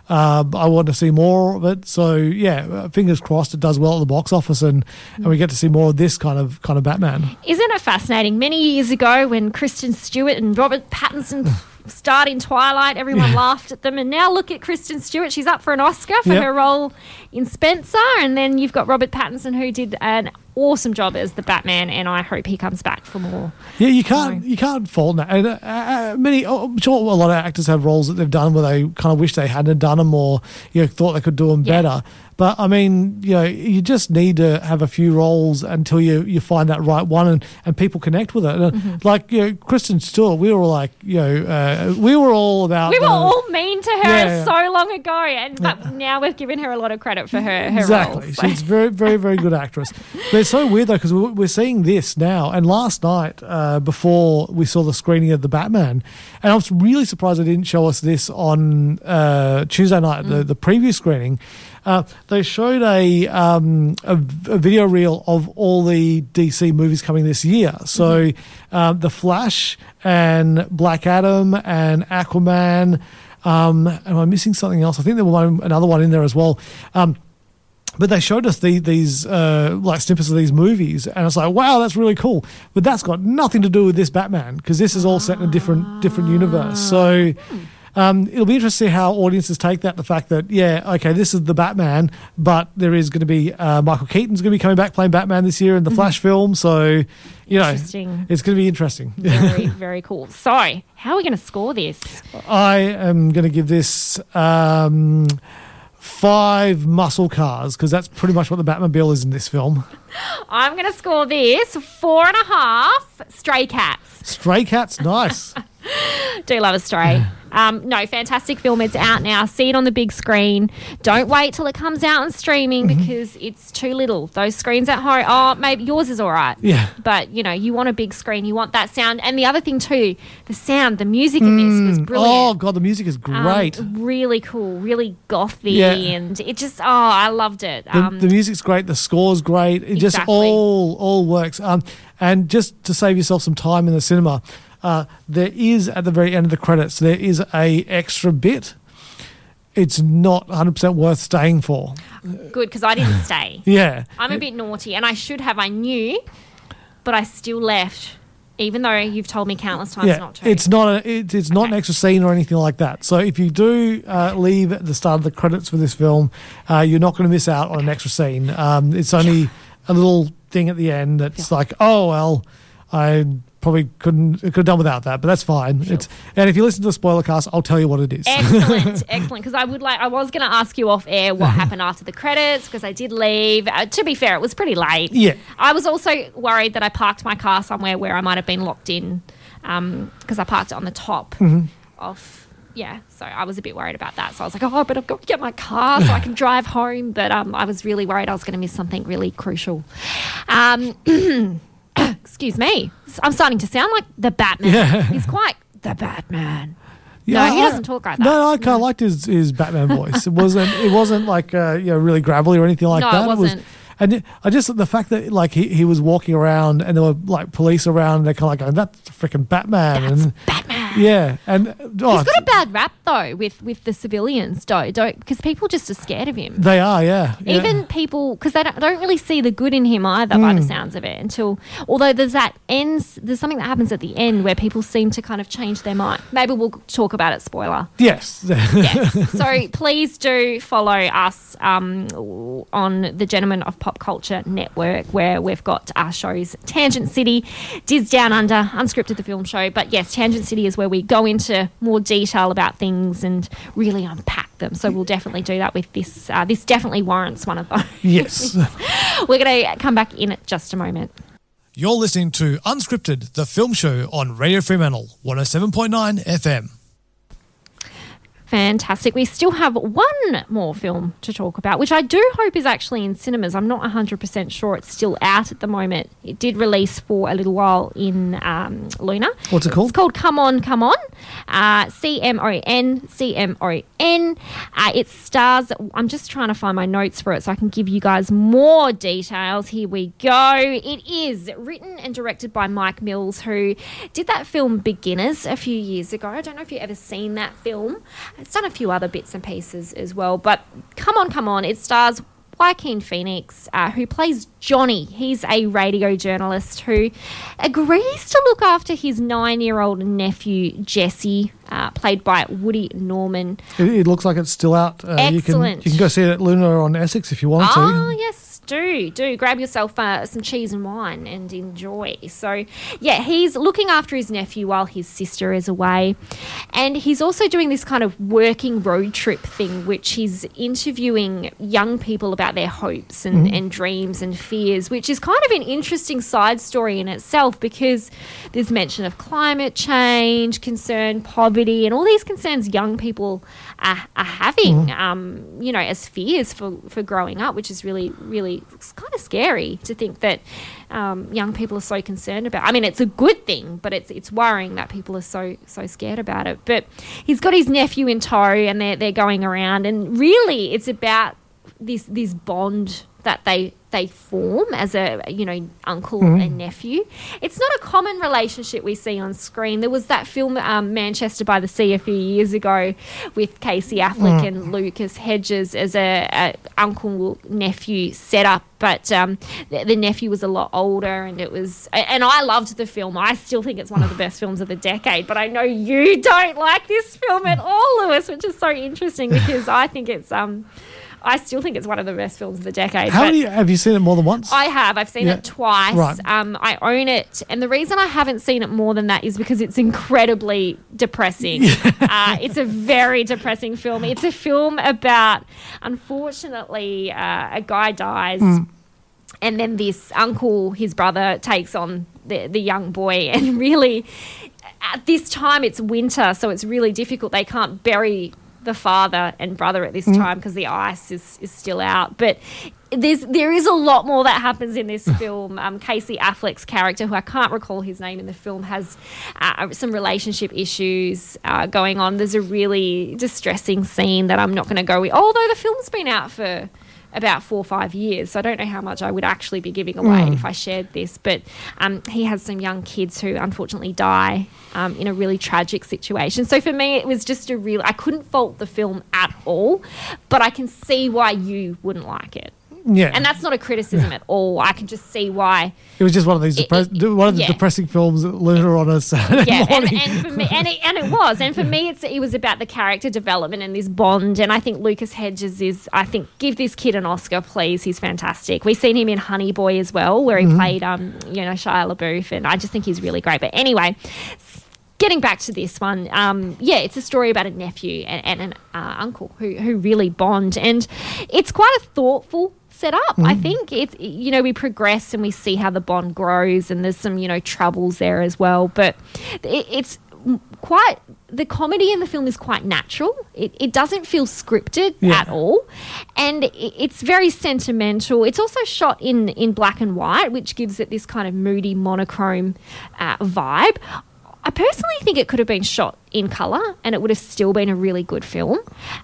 C: Um, I want to see more of it. So yeah, fingers crossed it does well at the box office, and, and we get to see more of this kind of kind of Batman.
J: Isn't it fascinating? Many years ago, when Kristen Stewart and Robert Pattinson starred in Twilight, everyone laughed at them. And now look at Kristen Stewart. She's up for an Oscar for
C: Yep.
J: her role in Spencer. And then you've got Robert Pattinson, who did an awesome job as the Batman. And I hope he comes back for more.
C: Yeah, you can't you can't fault that. And uh, uh, many, oh, I'm sure a lot of actors have roles that they've done where they kind of wish they hadn't done them or you know, thought they could do them
J: Yeah.
C: better. But I mean, you know, you just need to have a few roles until you, you find that right one and, and people connect with it. And,
J: Mm-hmm.
C: Like you know, Kristen Stewart, we were like, you know, uh, we were all about.
J: We were
C: the-
J: all mean to her
C: Yeah, yeah.
J: so long ago, and but now we've given her a lot of credit for her, her
C: exactly.
J: roles.
C: She's very, very, very good actress. But it's so weird though because we're, we're seeing this now. And last night, uh, before we saw the screening of the Batman, and I was really surprised they didn't show us this on uh, Tuesday night, the, the preview screening. Uh, they showed a, um, a a video reel of all the DC movies coming this year. So, um, The Flash and Black Adam and Aquaman. Um, am I missing something else? I think there was one, another one in there as well. Um, but they showed us the, these uh, like snippets of these movies, and it's like, wow, that's really cool. But that's got nothing to do with this Batman because this is all set in a different different universe. So um, it'll be interesting to see how audiences take that. The fact that yeah, okay, this is the Batman, but there is going to be uh, Michael Keaton's going to be coming back playing Batman this year in the Flash film. So you know, it's going to be interesting.
J: very, very cool. So, how are we going to score this?
C: I am going to give this um, five muscle cars because that's pretty much what the Batmobile is in this film.
J: I'm going to score this four and a half stray cats.
C: Stray Cats, nice.
J: Do love a stray. Um, no, fantastic film. It's out now. See it on the big screen. Don't wait till it comes out on streaming
C: Mm-hmm.
J: because it's too little. Those screens at home, oh, maybe yours is all right.
C: Yeah.
J: But, you know, you want a big screen. You want that sound. And the other thing, too, the sound, the music in this was brilliant.
C: Oh god, the music is
J: Um,
C: great.
J: really cool, really gothy,
C: Yeah.
J: and it just, oh, I loved it.
C: the,
J: Um,
C: the music's great. The score's great. It just all all works. Um, and just to save yourself some time in the cinema, uh, there is at the very end of the credits there is a extra bit. It's not 100 percent worth staying for.
J: good because I didn't stay.
C: Yeah.
J: I'm a bit naughty, and I should have. I knew, but I still left, even though you've told me countless times
C: yeah,
J: not to.
C: it's not a it's, it's not an extra scene or anything like that. So if you do uh, leave at the start of the credits for this film, uh, you're not going to miss out on an extra scene. Um, it's only a little thing at the end that's like, oh well, I probably couldn't could have done without that, but that's fine. It's and if you listen to the spoiler cast, I'll tell you what it is.
J: excellent, excellent. Because I would like, I was going to ask you off air what happened after the credits because I did leave. Uh, to be fair, it was pretty late.
C: Yeah.
J: I was also worried that I parked my car somewhere where I might have been locked in because I parked it on the top
C: Mm-hmm.
J: of. Yeah, so I was a bit worried about that. So I was like, "Oh, but I've got to get my car so I can drive home." But um, I was really worried I was going to miss something really crucial. Um, excuse me, I'm starting to sound like the Batman.
C: Yeah.
J: He's quite the Batman.
C: Yeah,
J: no, he
C: I-
J: doesn't talk like that.
C: No, I kind of liked his, his Batman voice. It wasn't it wasn't like uh, you know really gravelly or anything like
J: No, it
C: that.
J: wasn't.
C: And it- I just the fact that like he, he was walking around and there were like police around, and they're kind of like going, "That's freaking Batman." and
J: Batman.
C: Yeah, and oh,
J: He's got a bad rap though with with the civilians, don't don't because people just are scared of him.
C: they are, yeah, yeah.
J: Even people, because they don't, don't really see the good in him either, by the
C: Hmm.
J: sounds of it. Until, although there's that ends, there's something that happens at the end where people seem to kind of change their mind. Maybe we'll talk about it. Spoiler.
C: yes,
J: Yes. so please do follow us um, on the Gentlemen of Pop Culture Network, where we've got our shows Tangent City, Diz Down Under, Unscripted the Film Show. But yes, Tangent City is where we go into more detail about things and really unpack them. So we'll definitely do that with this. Uh, this definitely warrants one of those.
C: yes.
J: We're going to come back in just a moment.
C: You're listening to Unscripted, the film show on Radio Fremantle, 107.9 FM.
J: Fantastic. We still have one more film to talk about, which I do hope is actually in cinemas. I'm not 100% sure it's still out at the moment. It did release for a little while in um, Luna.
C: What's it called?
J: It's called Come On, Come On. Uh, C M O N, C M O N. Uh, It stars, I'm just trying to find my notes for it so I can give you guys more details. Here we go. It is written and directed by Mike Mills, who did that film Beginners a few years ago. I don't know if you've ever seen that film. It's done a few other bits and pieces as well. But come on, come on. It stars Joaquin Phoenix, uh, who plays Johnny. He's a radio journalist who agrees to look after his nine year old nephew, Jesse, uh, played by Woody Norman.
C: It, it looks like it's still out. Uh, You can,
J: Excellent.
C: you can go see it at Luna on Essex if you want
J: Oh,
C: to.
J: yes, do. Do. Grab yourself uh, some cheese and wine and enjoy. So, yeah, he's looking after his nephew while his sister is away. And he's also doing this kind of working road trip thing, which he's interviewing young people about their hopes and, and dreams and fears, which is kind of an interesting side story in itself because there's mention of climate change, concern, poverty, and all these concerns young people are, are having, um, you know, as fears for, for growing up, which is really, really kind of scary to think that um, young people are so concerned about. I mean, it's a good thing, but it's it's worrying that people are so so scared about it. But he's got his nephew in tow, and they're they're going around, and really, it's about this this bond that they they form as a you know uncle and nephew. It's not a common relationship we see on screen. There was that film um, Manchester by the Sea a few years ago with Casey Affleck and Lucas Hedges as a, a uncle nephew setup. But um, the, the nephew was a lot older, and it was. And I loved the film. I still think it's one of the best films of the decade. But I know you don't like this film at all, Lewis, which is so interesting because I think it's um, I still think it's one of the best films of the decade.
C: How have you seen it more than once?
J: I have. I've seen
C: Yeah.
J: it twice.
C: Right.
J: Um, I own it, and the reason I haven't seen it more than that is because it's incredibly depressing. uh, it's a very depressing film. It's a film about, unfortunately, uh, a guy dies. And then this uncle, his brother, takes on the, the young boy, and really, at this time it's winter, so it's really difficult. They can't bury the father and brother at this time because the ice is, is still out. But there's there is a lot more that happens in this film. Um, Casey Affleck's character, who I can't recall his name in the film, has uh, some relationship issues uh, going on. There's a really distressing scene that I'm not going to go with, although the film's been out for about four or five years. So I don't know how much I would actually be giving away if I shared this. But um, he has some young kids who unfortunately die um, in a really tragic situation. So for me, it was just a real. I couldn't fault the film at all, but I can see why you wouldn't like it.
C: Yeah,
J: And that's not a criticism at all. I can just see why.
C: it was just one of these
J: It-
C: depres-
J: it-
C: one of the
J: yeah.
C: depressing films at Luna on a Saturday
J: Yeah,
C: morning.
J: and for me, and it, and it was, and for me, it's it was about the character development and this bond. And I think Lucas Hedges is, I think, give this kid an Oscar, please. He's fantastic. We've seen him in Honey Boy as well, where he played, um, you know, Shia LaBeouf, and I just think he's really great. But anyway. Getting back to this one, um, yeah, it's a story about a nephew and, and an uh, uncle who, who really bond, and it's quite a thoughtful setup. I think it's you know we progress and we see how the bond grows, and there's some you know troubles there as well, but it, it's quite the comedy in the film is quite natural. It, it doesn't feel scripted
C: Yeah.
J: at all, and it, it's very sentimental. It's also shot in in black and white, which gives it this kind of moody monochrome uh, vibe. I personally think it could have been shot in colour and it would have still been a really good film.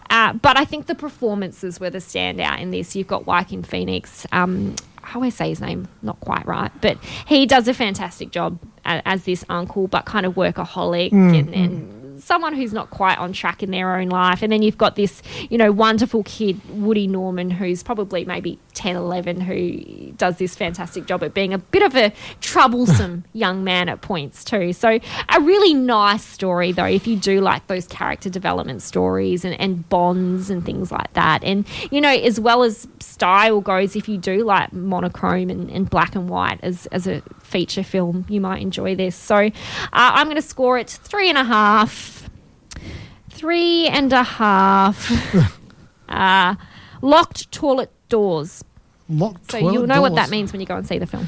J: Uh, but I think the performances were the standout in this. You've got Joaquin Phoenix. Um, how I always say his name not quite right, but he does a fantastic job as this uncle, but kind of workaholic and, and someone who's not quite on track in their own life. And then you've got this, you know, wonderful kid, Woody Norman, who's probably maybe 10, 11, who does this fantastic job at being a bit of a troublesome young man at points, too. So, a really nice story, though, if you do like those character development stories and, and bonds and things like that. And, you know, as well as style goes, if you do like monochrome and, and black and white as, as a feature film, you might enjoy this. So, uh, I'm going to score it three and a half. Three and a half. uh, locked toilet doors.
C: Locked
J: So
C: toilet
J: you'll know what that means when you go and see the film.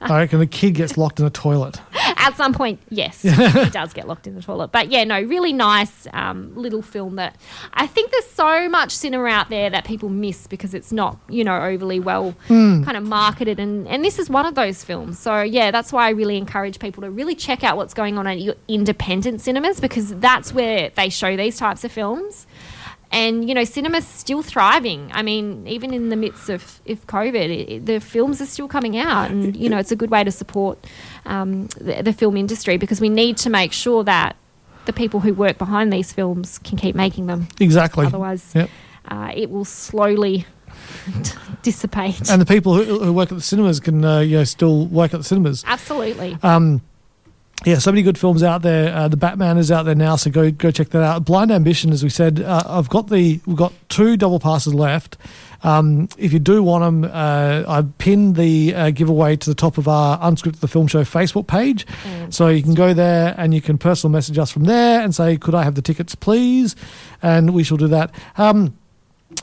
C: I reckon the kid gets locked in a toilet.
J: At some point, yes, he does get locked in the toilet. But yeah, no, really nice um, little film that I think there's so much cinema out there that people miss because it's not, you know, overly well kind of marketed. And, and this is one of those films. So yeah, that's why I really encourage people to really check out what's going on at your independent cinemas because that's where they show these types of films. And you know, cinema's still thriving. I mean, even in the midst of if COVID, it, the films are still coming out, and you know, it's a good way to support um, the, the film industry because we need to make sure that the people who work behind these films can keep making them.
C: Exactly.
J: Otherwise,
C: Yep.
J: uh, it will slowly dissipate.
C: And the people who, who work at the cinemas can, uh, you know, still work at the cinemas.
J: Absolutely.
C: Um, yeah, so many good films out there. Uh, the Batman is out there now, so go go check that out. Blind Ambition, as we said, uh, I've got the we've got two double passes left. Um, if you do want them, uh, I pinned the uh, giveaway to the top of our Unscripted the Film Show Facebook page, so you can go there and you can personal message us from there and say, "Could I have the tickets, please?" And we shall do that. Um,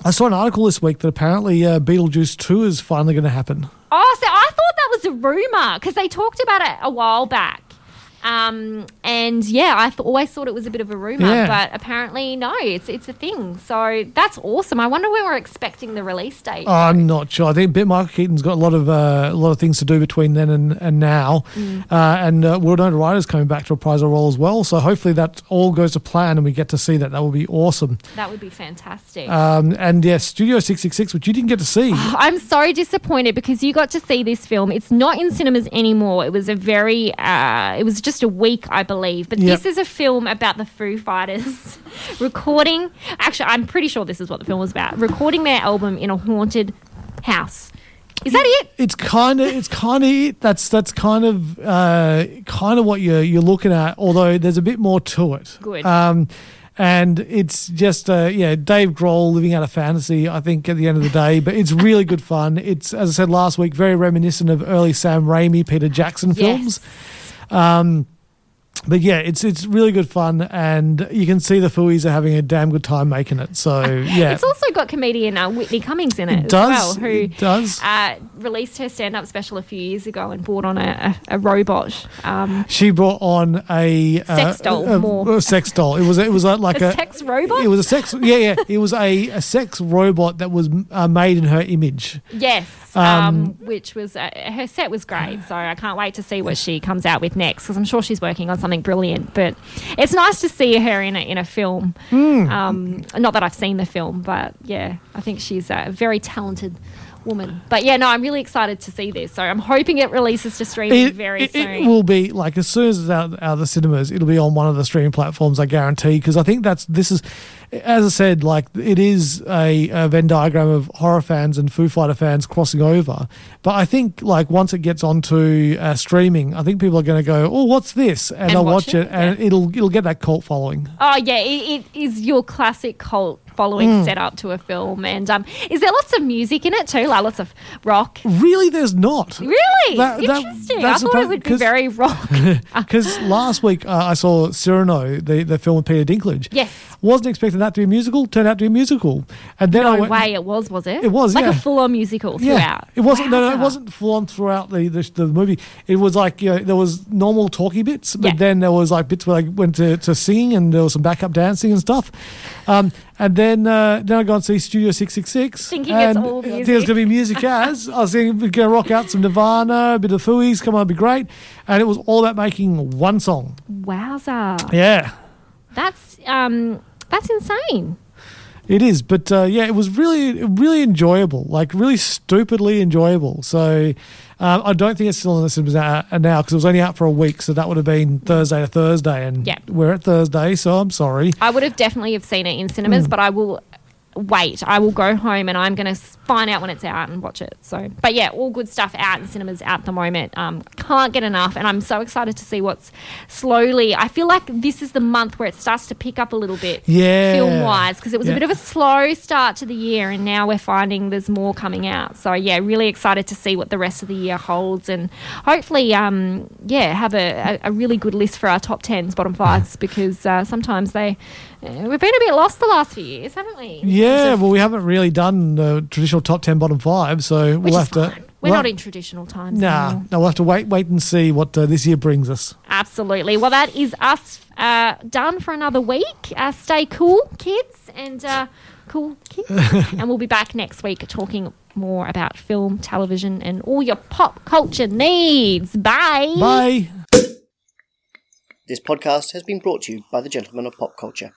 C: I saw an article this week that apparently uh, Beetlejuice Two is finally going to happen.
J: Oh, so I thought that was a rumor because they talked about it a while back. Um, and yeah, I th- always thought it was a bit of a rumor,
C: Yeah.
J: but apparently no, it's it's a thing. So that's awesome. I wonder when we're expecting the release date.
C: I'm not sure. I think Bit Michael Keaton's got a lot of uh, a lot of things to do between then and, and now, uh, and uh, Winona Ryder's coming back to reprise her role as well. So hopefully that all goes to plan and we get to see that. That would be awesome.
J: That would be fantastic.
C: Um, and yes, Studio Six Six Six, which you didn't get to see.
J: I'm so disappointed because you got to see this film. It's not in cinemas anymore. It was a very, uh, it was just a week, I believe. But
C: Yep.
J: this is a film about the Foo Fighters recording. Actually, I'm pretty sure this is what the film was about. Recording their album in a haunted house. Is that it?
C: It's kind of it's kind of it. That's that's kind of uh, kind of what you're you're looking at. Although there's a bit more to it.
J: Good.
C: Um, and it's just uh, yeah, Dave Grohl living out a fantasy. I think at the end of the day, but it's really good fun. It's as I said last week, very reminiscent of early Sam Raimi, Peter Jackson films. Um, but yeah, it's it's really good fun, and you can see the Fooies are having a damn good time making it. So yeah,
J: It's also got comedian uh, Whitney Cummings in it,
C: It
J: as
C: does.
J: well, who
C: does.
J: Uh, released her stand-up special a few years ago and brought on a, a, a robot. Um,
C: She brought on a uh,
J: Sex doll,
C: a,
J: more.
C: a sex doll. It was it was like
J: a
C: a,
J: sex robot.
C: It was a sex. Yeah, yeah. It was a, a sex robot that was uh, made in her image.
J: Yes, um,
C: Um,
J: which was uh, her set was great. So I can't wait to see what she comes out with next because I'm sure she's working on something brilliant. But it's nice to see her in a in a film.
C: Hmm.
J: Um, not that I've seen the film, but yeah, I think she's a very talented woman. But yeah, no, I'm really excited to see this. So I'm hoping it releases to streaming
C: It,
J: very
C: it,
J: soon.
C: it will be like as soon as it's out, out of the cinemas, it'll be on one of the streaming platforms. I guarantee because I think that's this is, as I said, like it is a, a Venn diagram of horror fans and Foo Fighter fans crossing over. But I think like once it gets onto uh, streaming, I think people are going to go, "Oh, what's this?" and,
J: And
C: they'll
J: watch
C: watch
J: it,
C: it, and it'll it'll get that cult following.
J: Oh yeah, it, it is your classic cult following
C: Mm.
J: setup to a film. And um, is there lots of music in it too? Like lots of rock.
C: Really, there's not.
J: Really
C: That- that-
J: interesting. I
C: that's
J: thought it would be very rock.
C: Because last week uh, I saw Cyrano, the, the film with Peter Dinklage.
J: Yes.
C: Wasn't expecting that to be a musical. Turned out to be a musical. And then I went,
J: way, it was, was it?
C: It was,
J: like
C: yeah.
J: a full-on musical
C: Yeah,
J: throughout.
C: it wasn't. No, no, it wasn't full on throughout the, the the movie. It was like you know there was normal talky bits, but
J: Yeah.
C: then there was like bits where they went to, to singing and there was some backup dancing and stuff. Um, And then, uh, then I go and see Studio Six Six Six.
J: Thinking it's
C: and
J: all
C: I think
J: music.
C: it's going to be music as. I was thinking we're going to rock out some Nirvana, a bit of Fooey's, come on, it'd be great. And it was all about making one song.
J: Wowza.
C: Yeah.
J: That's um that's insane.
C: It is, but uh, yeah, it was really, really enjoyable. Like really stupidly enjoyable. So um, I don't think it's still in the cinemas now because it was only out for a week. So that would have been Thursday to Thursday, and
J: Yeah.
C: we're at Thursday. So I'm sorry.
J: I would have definitely have seen it in cinemas,
C: Mm.
J: but I will wait. I will go home and I'm going to find out when it's out and watch it. So, but yeah, all good stuff out in cinemas at the moment. Um, can't get enough, and I'm so excited to see what's slowly. I feel like this is the month where it starts to pick up a little bit,
C: Yeah.
J: film wise, because it was
C: Yeah.
J: a bit of a slow start to the year, and now we're finding there's more coming out. So yeah, really excited to see what the rest of the year holds, and hopefully, um, yeah, have a, a, a really good list for our top tens, bottom fives, because uh, sometimes they. Uh, We've been a bit lost the last few years, haven't we?
C: Yeah, well, we haven't really done the traditional top ten, bottom five, so
J: Which
C: we'll
J: is
C: have to.
J: We're
C: well,
J: not in traditional times.
C: Nah,
J: anymore.
C: no, we'll have to wait, wait and see what uh, this year brings us.
J: Absolutely. Well, that is us uh, done for another week. Uh, stay cool, kids, and uh, cool kids. and we'll be back next week talking more about film, television, and all your pop culture needs. Bye.
C: Bye.
K: This podcast has been brought to you by the Gentlemen of Pop Culture.